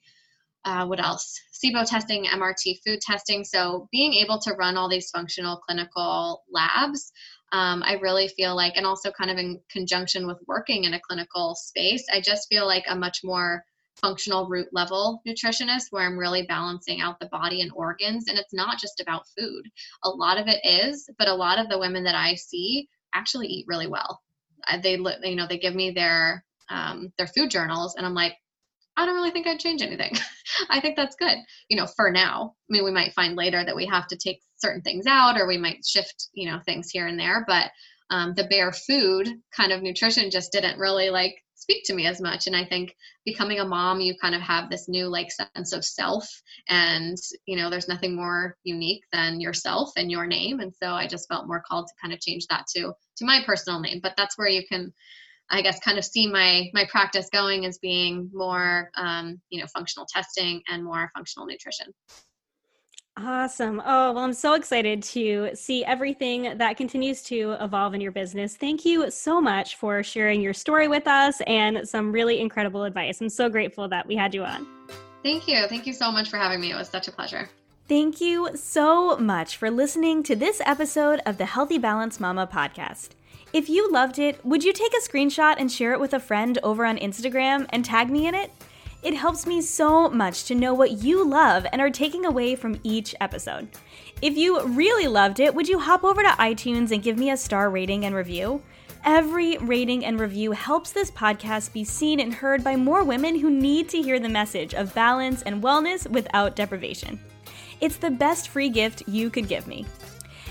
Uh, what else? SIBO testing, MRT food testing. So being able to run all these functional clinical labs um, I really feel like, and also kind of in conjunction with working in a clinical space, I just feel like a much more functional root level nutritionist where I'm really balancing out the body and organs. And it's not just about food. A lot of it is, but a lot of the women that I see actually eat really well. They, you know, they give me their um, their food journals, and I'm like, I don't really think I'd change anything. I think that's good, you know, for now. I mean, we might find later that we have to take certain things out, or we might shift, you know, things here and there. But um, the bare food kind of nutrition just didn't really like speak to me as much. And i think becoming a mom you kind of have this new like sense of self and you know there's nothing more unique than yourself and your name. And so i just felt more called to kind of change that to to my personal name. But that's where you can i guess kind of see my my practice going as being more um, you know functional testing and more functional nutrition Awesome. Oh, well, I'm so excited to see everything that continues to evolve in your business. Thank you so much for sharing your story with us and some really incredible advice. I'm so grateful that we had you on. Thank you. Thank you so much for having me. It was such a pleasure. Thank you so much for listening to this episode of the Healthy Balance Mama podcast. If you loved it, would you take a screenshot and share it with a friend over on Instagram and tag me in it? It helps me so much to know what you love and are taking away from each episode. If you really loved it, would you hop over to iTunes and give me a star rating and review? Every rating and review helps this podcast be seen and heard by more women who need to hear the message of balance and wellness without deprivation. It's the best free gift you could give me.